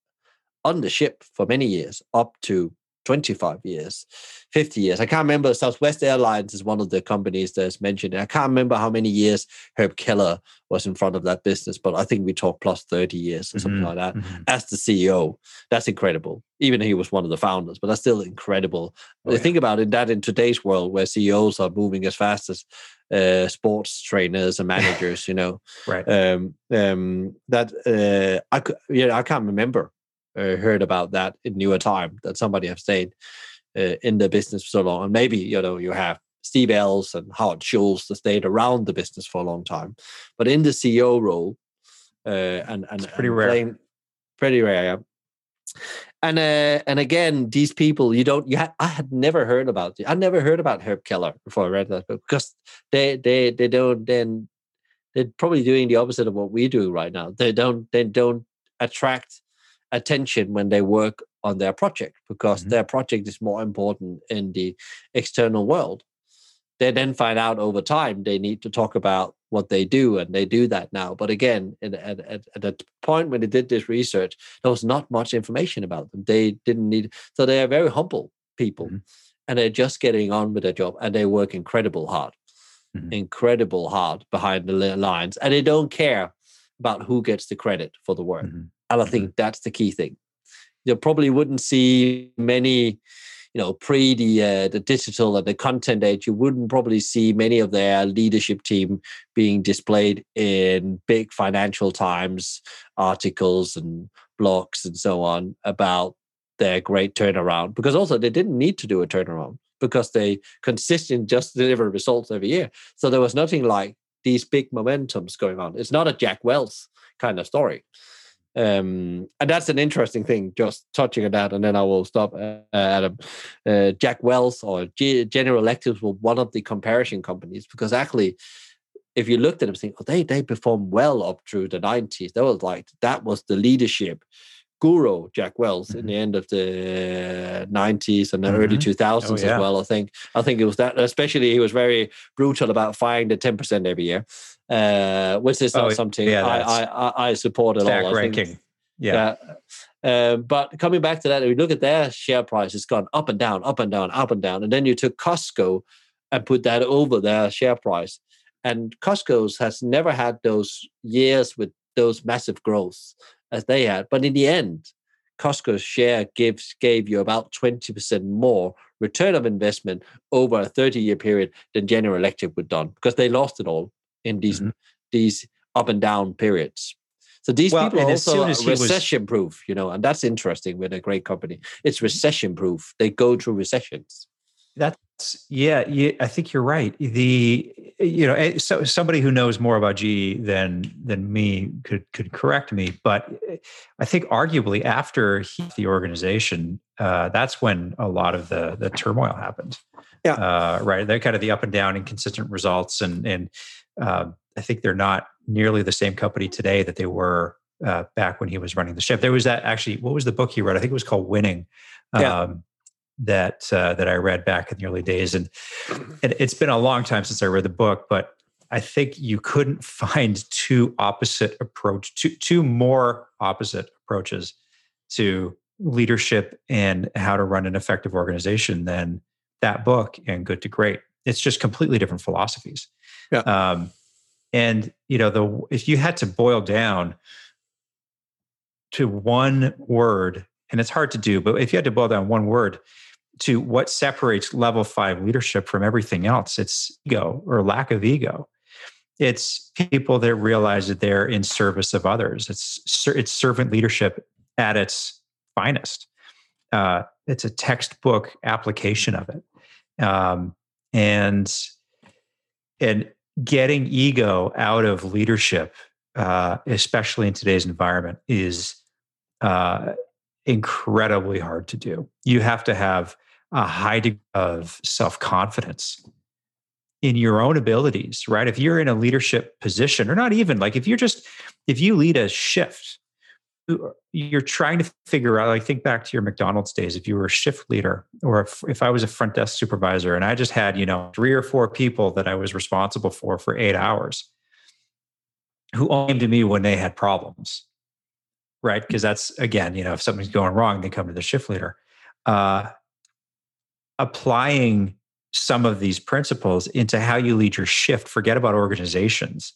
on the ship for many years, up to 25 years, 50 years. I can't remember. Southwest Airlines is one of the companies that's mentioned. I can't remember how many years Herb Kelleher was in front of that business, but I think we talk plus 30 years or something mm-hmm. like that mm-hmm. as the CEO. That's incredible. Even he was one of the founders, but that's still incredible. Oh, yeah. Think about it that in today's world where CEOs are moving as fast as uh, sports trainers and managers, you know, [laughs] right? Um, um, that uh, I could, yeah, I can't remember uh, heard about that in newer time that somebody have stayed uh, in the business for so long. And maybe, you know, you have Steve Ells and Howard Schultz that stayed around the business for a long time. But in the CEO role, uh, and, and it's pretty and rare. Playing, pretty rare, yeah. And uh, and again, these people you don't you had I had never heard about I never heard about Herb Keller before I read that book because they they they don't then they're probably doing the opposite of what we do right now. They don't they don't attract attention when they work on their project because mm-hmm. their project is more important in the external world. They then find out over time they need to talk about what they do, and they do that now. But again, at, at, at the point when they did this research, there was not much information about them. They didn't need, so they are very humble people, mm-hmm. and they're just getting on with their job, and they work incredible hard, mm-hmm. incredible hard behind the lines, and they don't care about who gets the credit for the work. And I think mm-hmm. that's the key thing. You probably wouldn't see many, you know, pre the uh, the digital and the content age. You wouldn't probably see many of their leadership team being displayed in big Financial Times articles and blogs and so on about their great turnaround because also they didn't need to do a turnaround because they consistently just deliver results every year. So there was nothing like these big momentums going on. It's not a Jack Welch kind of story. Um, and that's an interesting thing, just touching on that, and then I will stop, uh, Adam. Uh, Jack Welch or G- General Electric were one of the comparison companies because actually, if you looked at them, think, oh, they they performed well up through the nineties. That was like that was the leadership guru Jack Welch mm-hmm. in the end of the 90s and the mm-hmm. early 2000s oh, yeah. as well. I think I think it was that especially he was very brutal about firing the 10% every year. Uh, which is not oh, something yeah, I, I, I, support at all. ranking. Think, yeah. Um, but coming back to that, if you look at their share price, it's gone up and down, up and down, up and down. And then you took Costco and put that over their share price. And Costco's has never had those years with those massive growths as they had. But in the end, Costco's share gives gave you about 20% more return of investment over a 30 year period than General Electric would done because they lost it all in these mm-hmm. these up and down periods. So these well, people are also recession was... proof, you know, and that's interesting with a great company. It's recession proof. They go through recessions. That's yeah, yeah, I think you're right. The you know, eh, so somebody who knows more about GE than than me could could correct me, but eh, I think arguably after he, the organization, uh, that's when a lot of the the turmoil happened. Yeah, uh, right. They're kind of the up and down, inconsistent results, and and uh, I think they're not nearly the same company today that they were uh, back when he was running the ship. There was that actually. What was the book he wrote? I think it was called Winning. Yeah. That uh, that I read back in the early days, and, and it's been a long time since I read the book, but I think you couldn't [laughs] find two opposite approach, two two more opposite approaches to leadership and how to run an effective organization than that book and Good to Great. It's just completely different philosophies. Yeah. Um, and you know, the if you had to boil down to one word, and it's hard to do, but if you had to boil down one word to what separates level five leadership from everything else. It's ego or lack of ego. It's people that realize that they're in service of others. It's it's servant leadership at its finest. Uh, it's a textbook application of it. Um, and and getting ego out of leadership uh, especially in today's environment is uh, incredibly hard to do. You have to have a high degree of self confidence in your own abilities, right? If you're in a leadership position, or not even like if you're just, if you lead a shift, you're trying to figure out, like, think back to your McDonald's days. If you were a shift leader, or if, if I was a front desk supervisor and I just had, you know, three or four people that I was responsible for for eight hours who came to me when they had problems, right? Because that's, again, you know, if something's going wrong, they come to the shift leader. Uh, applying some of these principles into how you lead your shift, forget about organizations,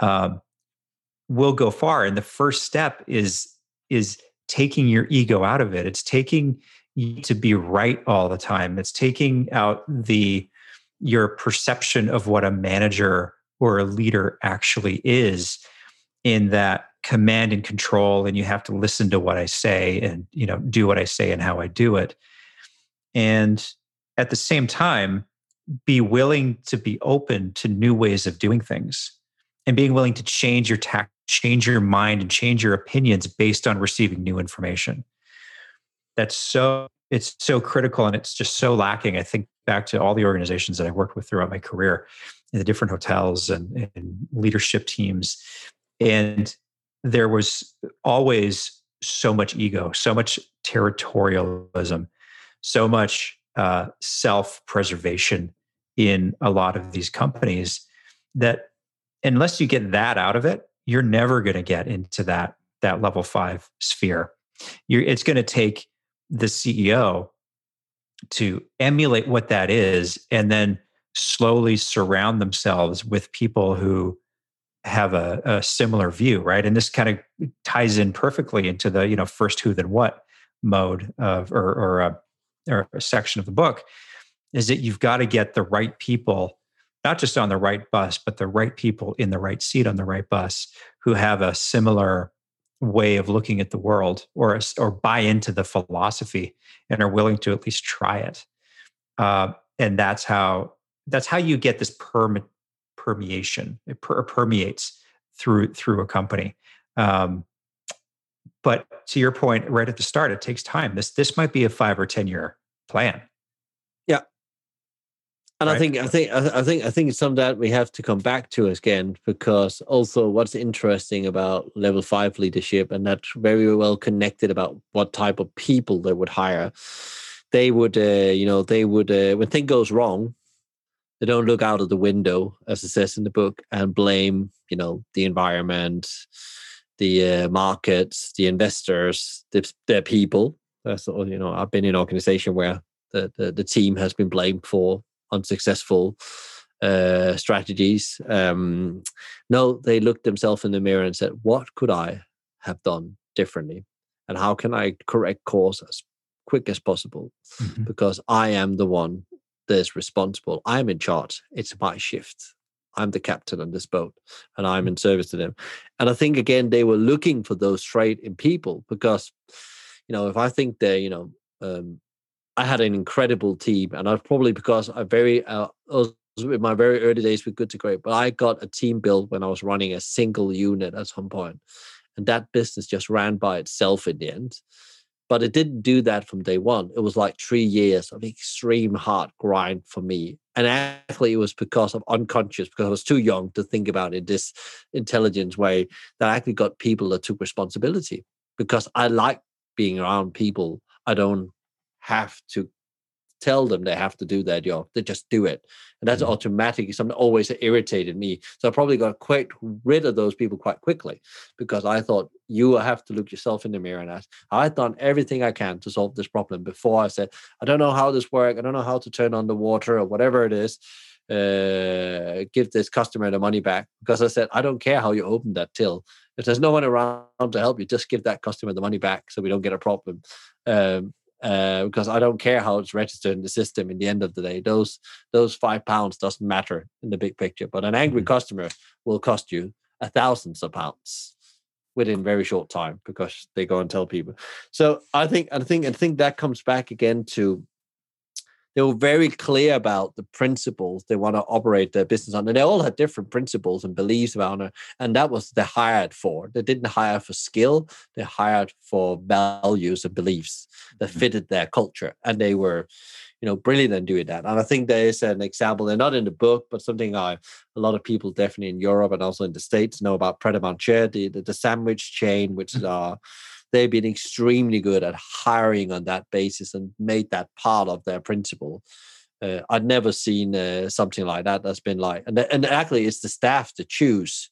um, will go far. And the first step is is taking your ego out of it. It's taking you to be right all the time. It's taking out the your perception of what a manager or a leader actually is in that command and control and you have to listen to what i say and you know do what i say and how i do it and at the same time be willing to be open to new ways of doing things and being willing to change your tact change your mind and change your opinions based on receiving new information. That's so it's so critical and it's just so lacking i think back to all the organizations that i worked with throughout my career in the different hotels and, and leadership teams. And there was always so much ego so much territorialism so much uh, self preservation in a lot of these companies that unless you get that out of it, you're never going to get into that that level five sphere. You're, it's going to take the CEO to emulate what that is, and then slowly surround themselves with people who have a, a similar view, right? And this kind of ties in perfectly into the you know first who then what mode of or, or uh, or a section of the book is that you've got to get the right people not just on the right bus but the right people in the right seat on the right bus who have a similar way of looking at the world or or buy into the philosophy and are willing to at least try it. Uh, and that's how that's how you get this perm- permeation it per- permeates through through a company. Um, but to your point right at the start it takes time this this might be a five or ten year plan Yeah, and right. I think I think I think I think some of that we have to come back to again because also what's interesting about level five leadership and that's very well connected about what type of people they would hire. They would, uh, you know, they would uh, when thing goes wrong, they don't look out of the window as it says in the book and blame, you know, the environment, the uh, markets, the investors, the, their people. That's you know, I've been in an organization where the, the, the team has been blamed for unsuccessful uh, strategies. Um, no, they looked themselves in the mirror and said, "What could I have done differently, and how can I correct course as quick as possible? Mm-hmm. Because I am the one that's responsible. I'm in charge. It's my shift. I'm the captain on this boat, and I'm mm. in service to them." And I think again, they were looking for those traits in people because, you know, if I think they, you know. Um, I had an incredible team, and I probably because I very uh, in my very early days with Good to Great, but I got a team built when I was running a single unit at some point, and that business just ran by itself in the end. But it didn't do that from day one. It was like three years of extreme hard grind for me. And actually, it was because of unconscious, because I was too young to think about it this intelligent way that I actually got people that took responsibility because I like being around people I don't have to tell them they have to do their job. They just do it. And that's mm-hmm. automatically something always irritated me. So I probably got quite rid of those people quite quickly because I thought you have to look yourself in the mirror and ask, I've done everything I can to solve this problem before I said, I don't know how this works. I don't know how to turn on the water or whatever it is. Uh, give this customer the money back because I said, I don't care how you open that till. If there's no one around to help you, just give that customer the money back so we don't get a problem. Um, uh, because I don't care how it's registered in the system. In the end of the day, those those five pounds doesn't matter in the big picture. But an angry mm-hmm. customer will cost you a thousands of pounds within very short time because they go and tell people. So I think I think I think that comes back again to they were very clear about the principles they want to operate their business on. And they all had different principles and beliefs about it. And that was they hired for. They didn't hire for skill, they hired for values and beliefs that mm-hmm. fitted their culture. And they were, you know, brilliant in doing that. And I think there is an example, they're not in the book, but something I a lot of people definitely in Europe and also in the States know about Pret a Manger, the, the, the sandwich chain, which is mm-hmm. They've been extremely good at hiring on that basis and made that part of their principle. Uh, I'd never seen uh, something like that that's been like, and, and actually, it's the staff to choose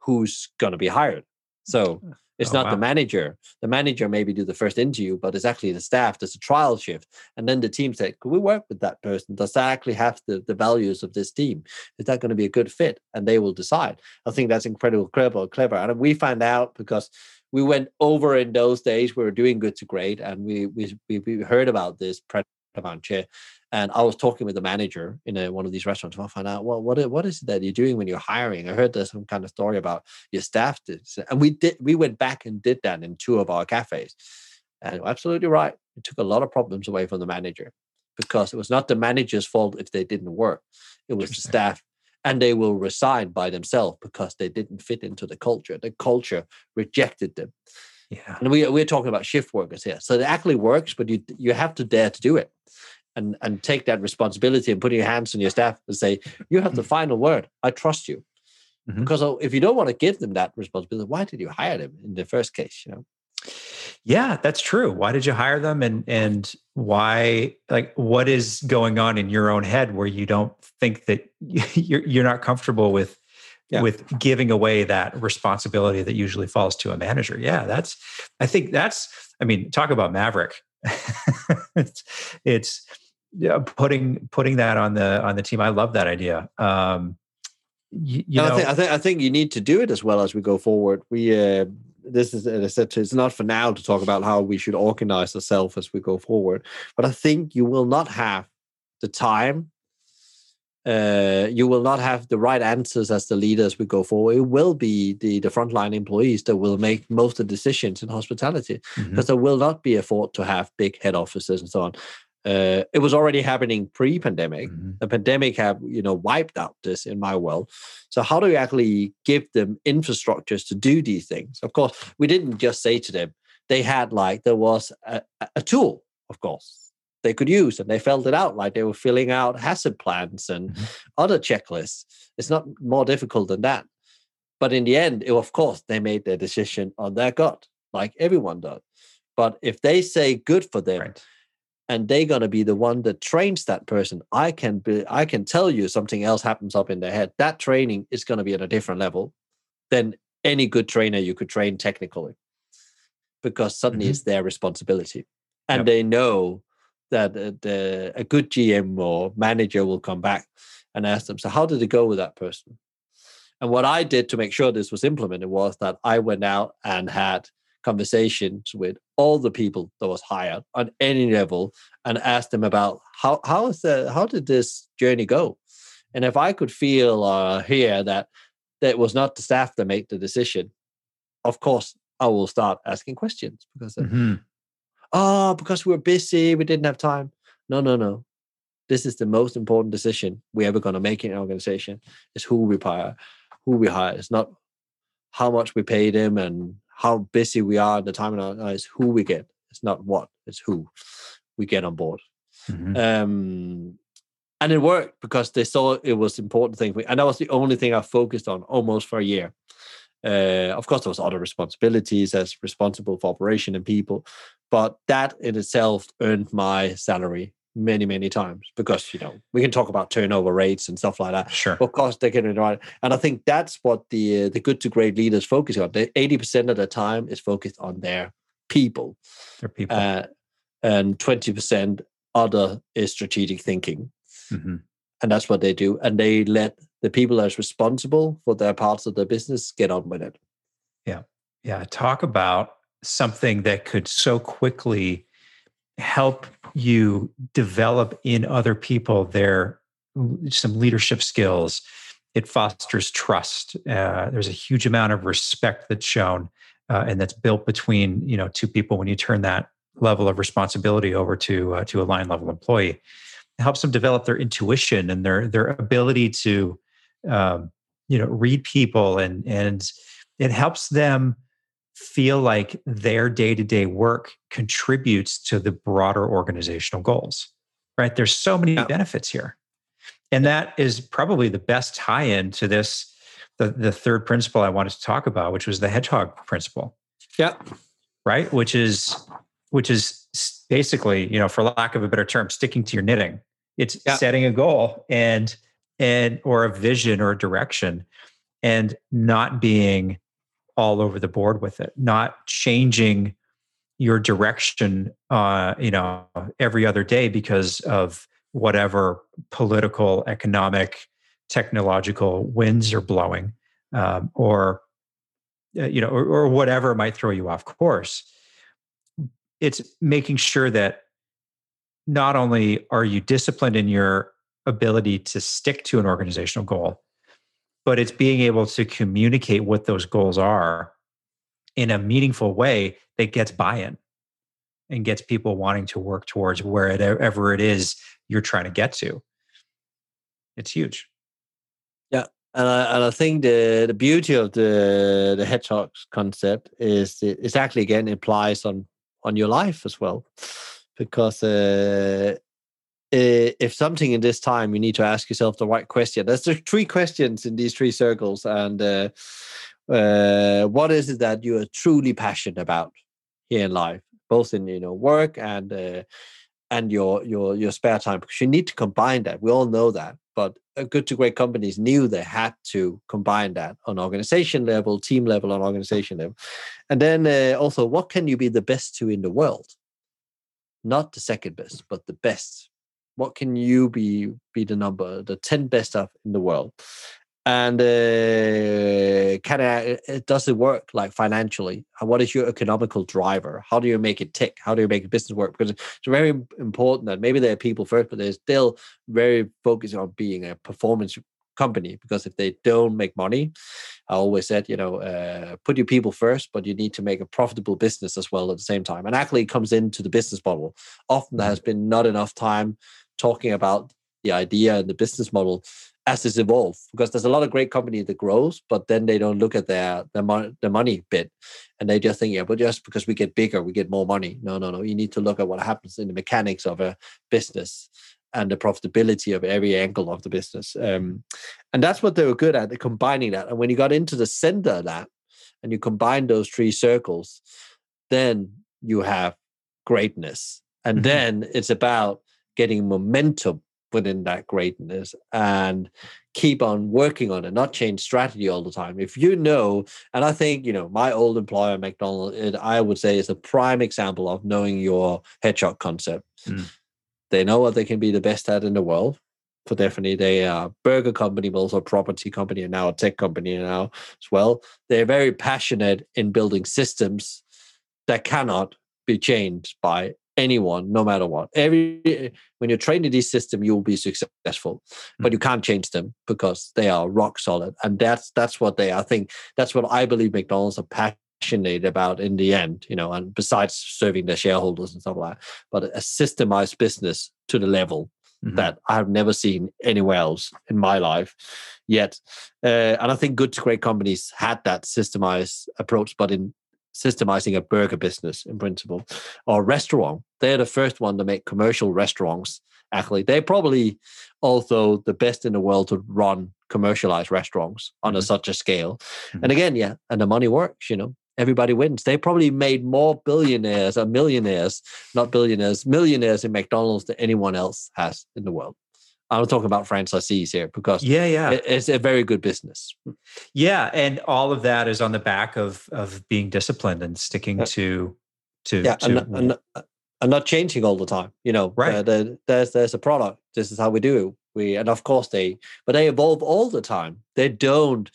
who's going to be hired. So [laughs] it's oh, not wow. the manager. The manager maybe do the first interview, but it's actually the staff. There's a trial shift, and then the team said, "Could we work with that person? Does that actually have the, the values of this team? Is that going to be a good fit?" And they will decide. I think that's incredible, clever, clever. And we find out because we went over in those days. We were doing good to great, and we we we, heard about this Pret and I was talking with the manager in a, one of these restaurants. I find out well, what what is it that you're doing when you're hiring? I heard there's some kind of story about your staff and we did. We went back and did that in two of our cafes, and absolutely right. It took a lot of problems away from the manager because it was not the manager's fault if they didn't work; it was the staff and they will resign by themselves because they didn't fit into the culture. The culture rejected them. Yeah. And we, we're talking about shift workers here. So it actually works, but you you have to dare to do it and, and take that responsibility and put your hands on your staff and say, you have the final word. I trust you. Mm-hmm. Because oh, if you don't want to give them that responsibility, why did you hire them in the first case? You know? Yeah, that's true. Why did you hire them and and why like what is going on in your own head where you don't think that [laughs] you're you're not comfortable with yeah. with giving away that responsibility that usually falls to a manager. Yeah, that's I think that's I mean, talk about maverick. [laughs] it's it's yeah, putting putting that on the on the team. I love that idea. Um you, you know, I think, I think I think you need to do it as well as we go forward. We uh, this is as I said, it's not for now to talk about how we should organize ourselves as we go forward. But I think you will not have the time uh, you will not have the right answers as the leaders we go forward. It will be the, the frontline employees that will make most of the decisions in hospitality Mhm. because there will not be a afford to have big head offices and so on. Uh, it was already happening pre-pandemic. Mhm. The pandemic have you know wiped out this in my world. So how do you actually give them infrastructures to do these things? Of course, we didn't just say to them. They had like there was a, a- tool, of course, they could use, and they filled it out like they were filling out hazard plans and Mhm. other checklists. It's not more difficult than that. But in the end, it, of course, they made their decision on their gut, like everyone does. But if they say good for them, Right. And they're gonna be the one that trains that person, I can be, I can tell you something else happens up in their head. That training is gonna be at a different level than any good trainer you could train technically, because suddenly Mhm. it's their responsibility, and Yep. they know that uh, the, a good GM or manager will come back and ask them, so how did it go with that person? And what I did to make sure this was implemented was that I went out and had conversations with all the people that was hired on any level and asked them about how how is the how did this journey go? And if I could feel or hear that that was not the staff that made the decision, of course I will start asking questions because Mhm. oh, because we were busy, we didn't have time. No, no, no. This is the most important decision we're ever going to make in an organization is who we hire, who we hire. It's not how much we pay them and how busy we are at the time. No, no, It's who we get. It's not what, it's who we get on board. Mhm. Um, and it worked because they saw it was important thing. for me. And that was the only thing I focused on almost for a year. Uh, of course, there was other responsibilities as responsible for operation and people, but that in itself earned my salary many, many times because you know we can talk about turnover rates and stuff like that. Sure. Of course, they can right, and I think that's what the uh, the good to great leaders focus on. The eighty percent of the time is focused on their people, They're people. uh, and twenty percent other is strategic thinking Mhm. and that's what they do and they let the people that's responsible for their parts of the business get on with it Yeah, Yeah. Talk about something that could so quickly help you develop in other people their some leadership skills. It fosters trust. Uh, there's a huge amount of respect that's shown uh, and that's built between you know two people when you turn that level of responsibility over to uh, to a line level employee. It helps them develop their intuition and their their ability to um, you know read people and and it helps them feel like their day-to-day work contributes to the broader organizational goals right? There's so many benefits here. And that is probably the best tie-in to this the, the third principle i wanted to talk about which was the hedgehog principle. Yeah. Right? Which is which is basically you know for lack of a better term sticking to your knitting. It's Yeah. setting a goal and and or a vision or a direction and not being all over the board with it not changing your direction uh you know every other day because of whatever political economic technological winds are blowing um, or uh, you know or, or whatever might throw you off course. It's making sure that not only are you disciplined in your ability to stick to an organizational goal, but it's being able to communicate what those goals are in a meaningful way that gets buy in and gets people wanting to work towards wherever it is you're trying to get to. It's huge. Yeah, and I, and I think the the beauty of the the hedgehogs concept is it, it's actually again applies on on your life as well because uh, if something in this time you need to ask yourself the right question. There's the three questions in these three circles and uh, uh, what is it that you are truly passionate about here in life both in you know work and uh, and your your your spare time? Because you need to combine that. We all know that but uh, good to great companies knew they had to combine that on organization level team level on organization level. And then uh, also what can you be the best to in the world? Not the second best but the best what can you be be the number the 10 best of in the world and uh, can I, it, does it work like financially? What is your economical driver? How do you make it tick? How do you make a business work? Because it's very important that maybe they're people first, but they're still very focused on being a performance company because if they don't make money i always said you know uh, put your people first but you need to make a profitable business as well at the same time and actually comes into the business model often there mm-hmm. has been not enough time talking about the idea and the business model as it's evolved because there's a lot of great company that grows but then they don't look at their their, mon- their money bit. And they just think yeah but just because we get bigger we get more money. No no no. You need to look at what happens in the mechanics of a business and the profitability of every angle of the business. Um, and that's what they were good at combining that. And when you got into the center of that and you combine those three circles then you have greatness. And mm-hmm. then it's about getting momentum within that greatness and keep on working on it, not change strategy all the time. If you know, and I think, you know, my old employer, McDonald's, it, I would say is a prime example of knowing your hedgehog concept. Mm. They know what they can be the best at in the world. For definitely, they are a burger company, but also a property company, and now a tech company now as well. They're very passionate in building systems that cannot be changed by anyone, no matter what. Every when you're trained in this system, you will be successful, but you can't change them because they are rock solid, and that's that's what they. I think that's what I believe McDonald's are passionate about in the end. You know, and besides serving their shareholders and stuff like that, but a systemized business to the level Mm-hmm. that I have never seen anywhere else in my life yet. Uh, and I think good to great companies had that systemized approach, but in systemizing a burger business in principle. Or restaurant they're the first one to make commercial restaurants. Actually they're probably also the best in the world to run commercialized restaurants on mm-hmm. a, such a scale. Mm-hmm. and again yeah and the money works you know. Everybody wins. They probably made more billionaires or millionaires not billionaires millionaires in mcdonald's than anyone else has in the world I'm talking about franchisees here because yeah, yeah, it's a very good business. Yeah, and all of that is on the back of of being disciplined and sticking to to yeah, to, and, and, and, not changing all the time. You know, right? Uh, the, there's there's a product. This is how we do it. We and of course they, but they evolve all the time. They don't.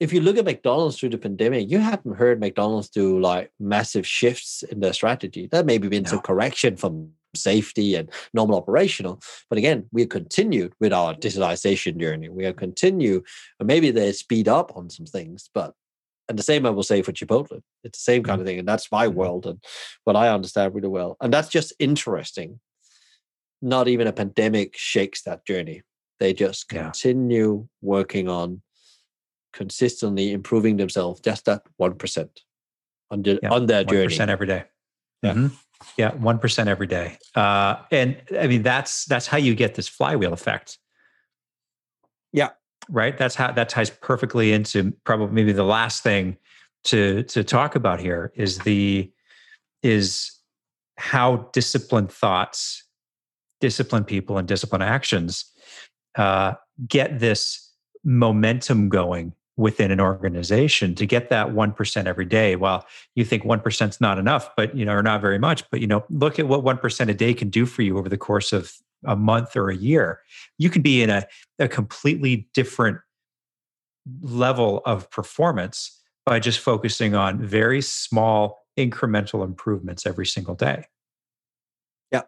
If you look at McDonald's through the pandemic, you haven't heard McDonald's do like massive shifts in their strategy. That maybe been no. some correction from safety and normal operational. But again, we continued with our digitalization journey. We have continued, and maybe they speed up on some things, but and the same I will say for Chipotle. It's the same kind of mm-hmm. thing. And that's my mm-hmm. world and what I understand really well. And that's just interesting. Not even a pandemic shakes that journey. They just continue yeah. working on consistently improving themselves just that 1% on, the, yeah, on their journey. 1% every day. Yeah. Mm-hmm. Yeah, one percent every day, uh, and I mean that's that's how you get this flywheel effect. Yeah, right. That's how that ties perfectly into probably maybe the last thing to to talk about here is the is how disciplined thoughts, disciplined people, and disciplined actions uh, get this momentum going within an organization to get that 1% every day well you think 1% is not enough but you know or not very much but you know look at what 1% a day can do for you over the course of a month or a year you could be in a, a completely different level of performance by just focusing on very small incremental improvements every single day yeah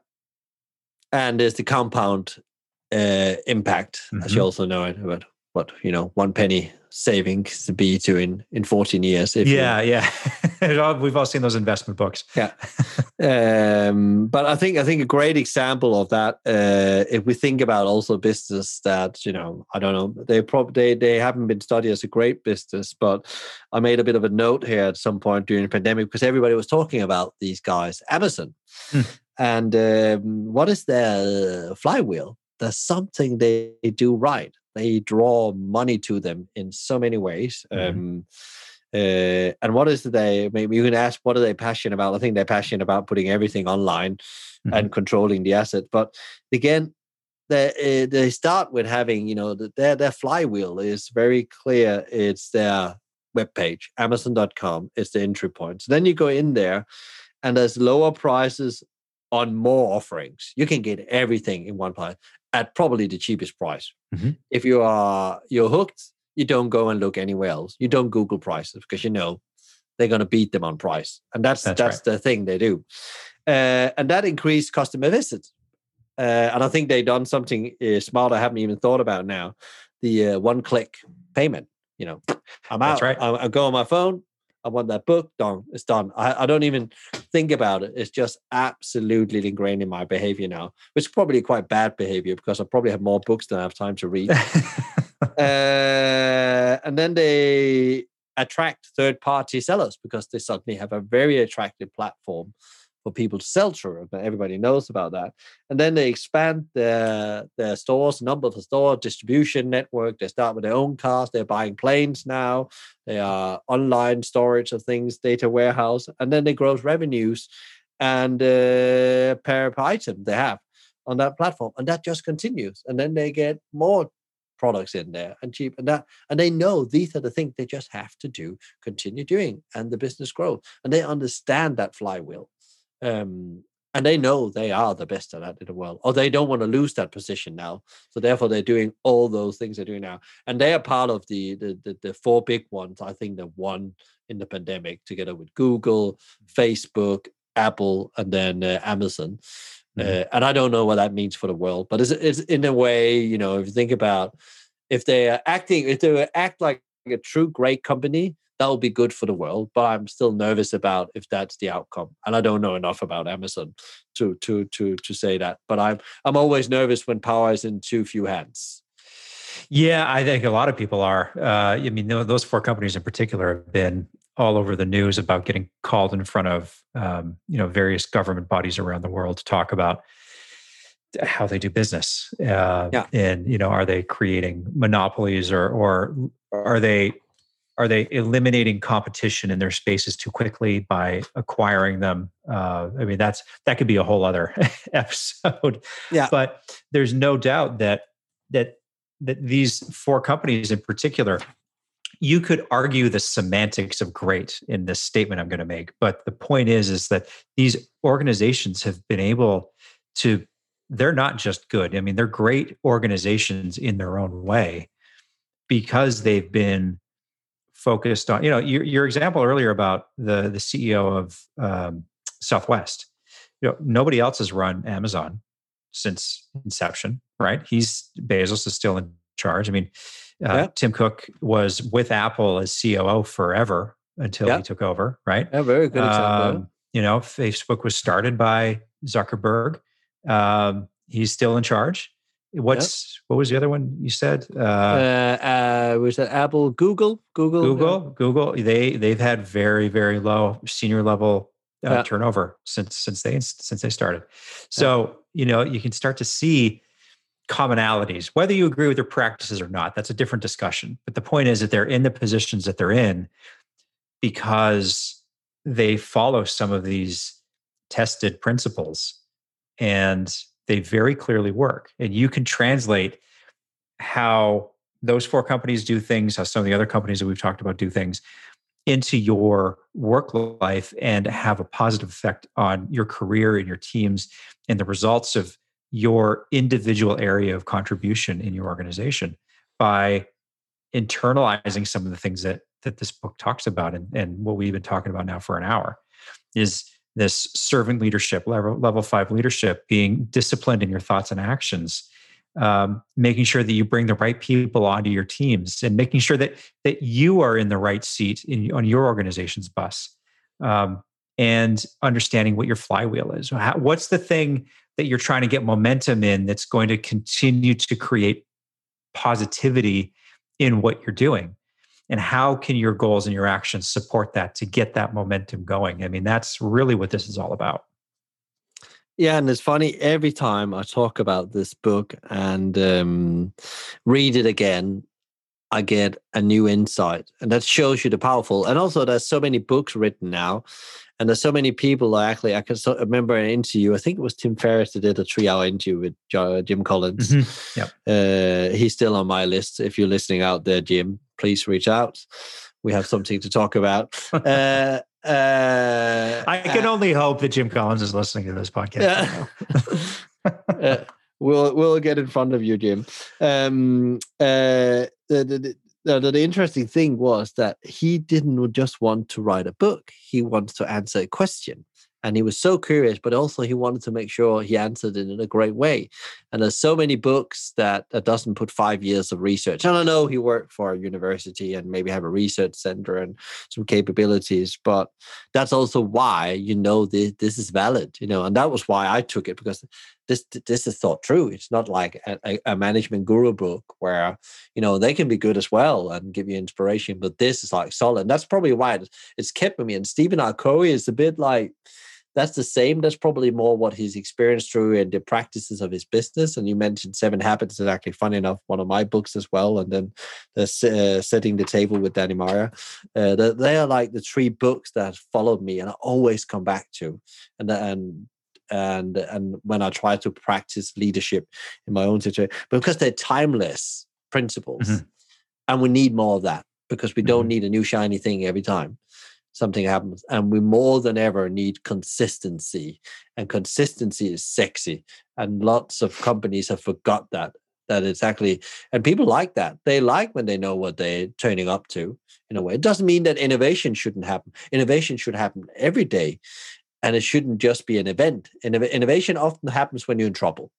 and there's the compound uh, impact mm-hmm. as you mm-hmm. also know it about what you know one penny savings to be to in in 14 years yeah you, yeah [laughs] we've all seen those investment books. Yeah. [laughs] Um, but i think i think a great example of that uh, if we think about also business that you know i don't know they probably they, they haven't been studied as a great business but i made a bit of a note here at some point during the pandemic because everybody was talking about these guys amazon. Hmm. and um, what is their flywheel? There's something they do right they draw money to them in so many ways. Mm-hmm. Um, uh, and what is they maybe you can ask what are they passionate about? I think they're passionate about putting everything online mm-hmm. and controlling the asset. But again, they uh, they start with having you know their their flywheel is very clear. It's their webpage, Amazon.com is the entry point. So then you go in there, and there's lower prices on more offerings. You can get everything in one place at probably the cheapest price. Mm-hmm. If you are you're hooked, you don't go and look anywhere else. You don't Google prices because you know they're going to beat them on price, and that's that's, That's the thing they do. Uh, and that increased customer visits. Uh, and I think they've done something uh, smart I haven't even thought about now. The uh, one click payment. You know, I'm out. That's right. I, I go on my phone. I want that book done. It's done. I, I don't even think about it. It's just absolutely ingrained in my behavior now, which is probably quite bad behavior because I probably have more books than I have time to read. [laughs] uh, and then they attract third party sellers because they suddenly have a very attractive platform for people to sell through. Everybody knows about that. And then they expand their their stores, number of store, distribution network. They start with their own cars. They're buying planes now. They are online storage of things, data warehouse, and then they grow revenues and uh, per, per item they have on that platform, and that just continues. And then they get more products in there and cheap and that and they know these are the things they just have to do continue doing and the business grows and they understand that flywheel um, and they know they are the best at that in the world, or they don't want to lose that position now. So therefore, they're doing all those things they're doing now, and they are part of the the the, the four big ones. I think the one in the pandemic, together with Google, Facebook, Apple, and then uh, Amazon. Mhm. Uh, and I don't know what that means for the world, but it's, it's in a way, you know, if you think about if they are acting, if they act like a true great company, that will be good for the world. But I'm still nervous about if that's the outcome, and I don't know enough about Amazon to to to to say that. But I'm I'm always nervous when power is in too few hands. Yeah, I think a lot of people are. Uh, I mean, those four companies in particular have been all over the news about getting called in front of, um, you know, various government bodies around the world to talk about how they do business. Uh, Yeah. And you know, are they creating monopolies or or are they are they eliminating competition in their spaces too quickly by acquiring them? Uh, I mean, that's that could be a whole other [laughs] episode. Yeah. But there's no doubt that that that these four companies in particular, you could argue the semantics of great in this statement I'm going to make. But the point is, is that these organizations have been able to, they're not just good. I mean, they're great organizations in their own way because they've been focused on, you know, your, your example earlier about the, the CEO of um, Southwest, you know, nobody else has run Amazon since inception, right? He's Bezos is still in charge. I mean, uh, Yeah. Tim Cook was with Apple as COO forever until Yeah. he took over, right? A very good example. Um, you know, Facebook was started by Zuckerberg. Um, he's still in charge. What's what was the other one you said? Uh, uh, uh, was that Apple, Google, Google. Google, Google. They they've had very very low senior level uh, turnover since since they since they started. So you know you can start to see commonalities, whether you agree with their practices or not. That's a different discussion. But the point is that they're in the positions that they're in because they follow some of these tested principles and they very clearly work. And you can translate how those four companies do things, how some of the other companies that we've talked about do things into your work life and have a positive effect on your career and your teams and the results of your individual area of contribution in your organization by internalizing some of the things that that this book talks about and, and what we've been talking about now for an hour is this servant leadership level level five leadership being disciplined in your thoughts and actions um, making sure that you bring the right people onto your teams and making sure that that you are in the right seat in, on your organization's bus um, and understanding what your flywheel is. How, what's the thing that you're trying to get momentum in that's going to continue to create positivity in what you're doing and how can your goals and your actions support that to get that momentum going? I mean that's really what this is all about. Yeah, and it's funny every time I talk about this book and um, read it again, I get a new insight, and that shows you the powerful. And also, there's so many books written now, and there's so many people. that Actually, I can so, remember an interview. I think it was Tim Ferriss that did a three-hour interview with Jim Collins. Yep. Uh, he's still on my list. If you're listening out there, Jim, please reach out. We have something to talk about. [laughs] uh, uh, i can only hope that jim collins is listening to this podcast yeah. [laughs] uh, we'll we'll get in front of you, Jim. Um, uh, the, the, the, the, interesting thing was that he didn't just want to write a book; he wanted to answer a question. And he was so curious but also he wanted to make sure he answered it in a great way. And there's so many books that that doesn't put five years of research. And i know he worked for a university and maybe have a research center and some capabilities but that's also why you know this, this is valid you know and that was why i took it because this this is thought through it's not like a, a management guru book where you know they can be good as well and give you inspiration but this is like solid and that's probably why it's, it's kept with me and stephen r is a bit like that's the same. That's probably more what he's experienced through and the practices of his business. And you mentioned Seven Habits is actually funny enough one of my books as well. And then there's uh, Setting the Table with Danny Meyer. Uh, they are like the three books that followed me and I always come back to. And and and and when I try to practice leadership in my own situation, because they're timeless principles, mm-hmm. and we need more of that because we don't mm-hmm. need a new shiny thing every time something happens. And we more than ever need consistency. And consistency is sexy. And lots of companies have forgot that. That it's actually, and people like that. They like when they know what they're turning up to in a way. It doesn't mean that innovation shouldn't happen. Innovation should happen every day. And it shouldn't just be an event. Innovation often happens when you're in trouble.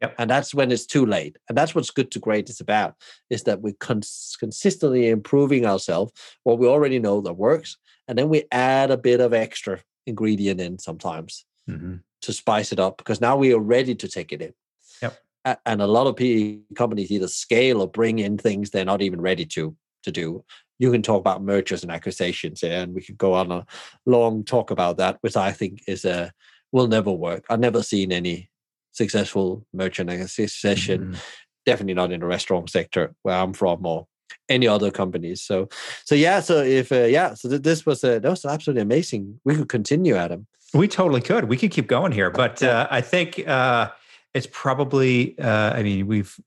Yep. And that's when it's too late. And that's what's good to great is about, is that we're cons- consistently improving ourselves, what we already know that works. And then we add a bit of extra ingredient in sometimes mm-hmm. to spice it up because now we are ready to take it in. Yep. And a lot of PE companies either scale or bring in things they're not even ready to to do. You can talk about mergers and acquisitions, and we could go on a long talk about that, which I think is a will never work. I've never seen any successful merger and acquisition. Mm-hmm. Definitely not in the restaurant sector where I'm from or any other companies. So, so yeah. So if uh, yeah, so th- this was uh, that was absolutely amazing. We could continue, Adam. We totally could. We could keep going here, but uh, I think uh, it's probably. Uh, I mean, we've.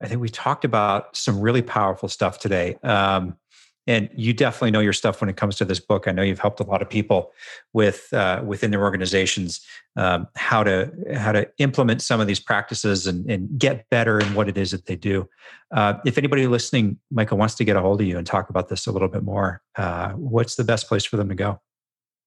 I think we talked about some really powerful stuff today. Um, and you definitely know your stuff when it comes to this book. I know you've helped a lot of people with uh, within their organizations um, how to how to implement some of these practices and, and get better in what it is that they do. Uh, if anybody listening, Michael, wants to get a hold of you and talk about this a little bit more, uh, what's the best place for them to go?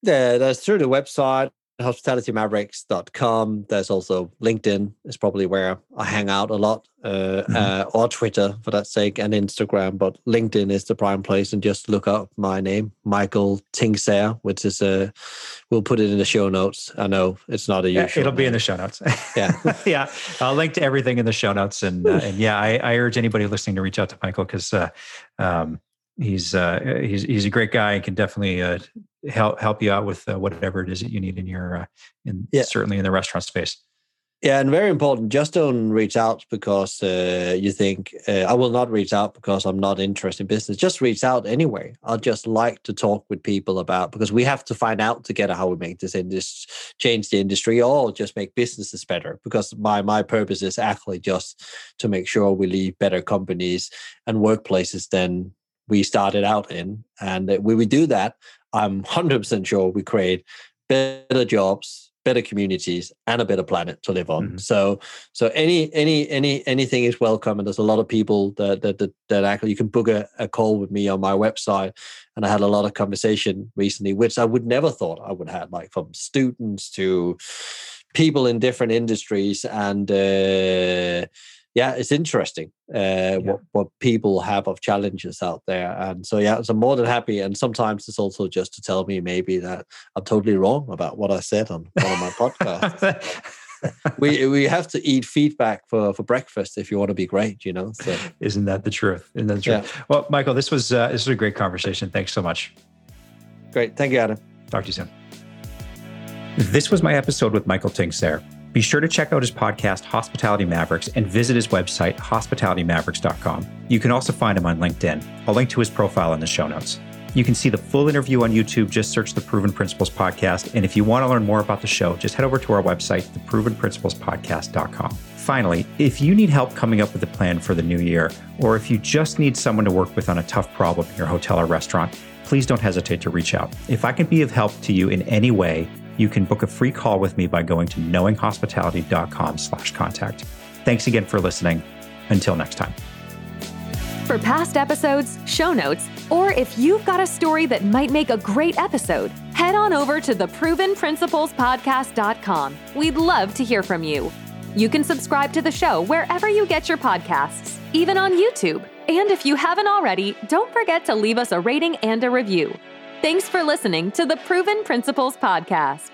Yeah, that's through the website hospitalitymavericks.com. There's also LinkedIn is probably where I hang out a lot, uh, mm-hmm. uh, or Twitter for that sake, and Instagram. But LinkedIn is the prime place, and just look up my name, Michael Tingsager, which is a. Uh, we'll put it in the show notes. I know it's not a usual. Yeah, it'll name. be in the show notes. yeah, [laughs] yeah. I'll link to everything in the show notes, and uh, and yeah, I, I, urge anybody listening to reach out to Michael because. Uh, um, he's uh, he's he's a great guy and can definitely uh, help help you out with uh, whatever it is that you need in your uh, in yeah. certainly in the restaurant space. Yeah, and very important. Just don't reach out because uh, you think uh, I will not reach out because I'm not interested in business. Just reach out anyway. I'll just like to talk with people about because we have to find out together how we make this industry change the industry or just make businesses better. Because my my purpose is actually just to make sure we leave better companies and workplaces than we started out in. And when we do that, I'm 100% sure we create better jobs, better communities, and a better planet to live on. Mm-hmm. So, so any any any anything is welcome. And there's a lot of people that that that, that actually you can book a, a call with me on my website. And I had a lot of conversation recently, which I would never thought I would have, like from students to people in different industries and. Uh, yeah, it's interesting uh, yeah. what what people have of challenges out there, and so yeah, so I'm more than happy. And sometimes it's also just to tell me maybe that I'm totally wrong about what I said on one of my podcasts. [laughs] we we have to eat feedback for for breakfast if you want to be great, you know. So isn't that the truth? Isn't that the truth? Yeah. Well, Michael, this was uh, this was a great conversation. Thanks so much. Great, thank you, Adam. Talk to you soon. This was my episode with Michael Tingsager. Be sure to check out his podcast, Hospitality Mavericks, and visit his website, hospitalitymavericks.com. You can also find him on LinkedIn. I'll link to his profile in the show notes. You can see the full interview on YouTube. Just search the Proven Principles Podcast. And if you want to learn more about the show, just head over to our website, theprovenprinciplespodcast.com. Finally, if you need help coming up with a plan for the new year, or if you just need someone to work with on a tough problem in your hotel or restaurant, please don't hesitate to reach out. If I can be of help to you in any way, you can book a free call with me by going to knowinghospitality.com slash contact. Thanks again for listening. Until next time. For past episodes, show notes, or if you've got a story that might make a great episode, head on over to theprovenprinciplespodcast.com. We'd love to hear from you. You can subscribe to the show wherever you get your podcasts, even on YouTube. And if you haven't already, don't forget to leave us a rating and a review. Thanks for listening to the Proven Principles Podcast.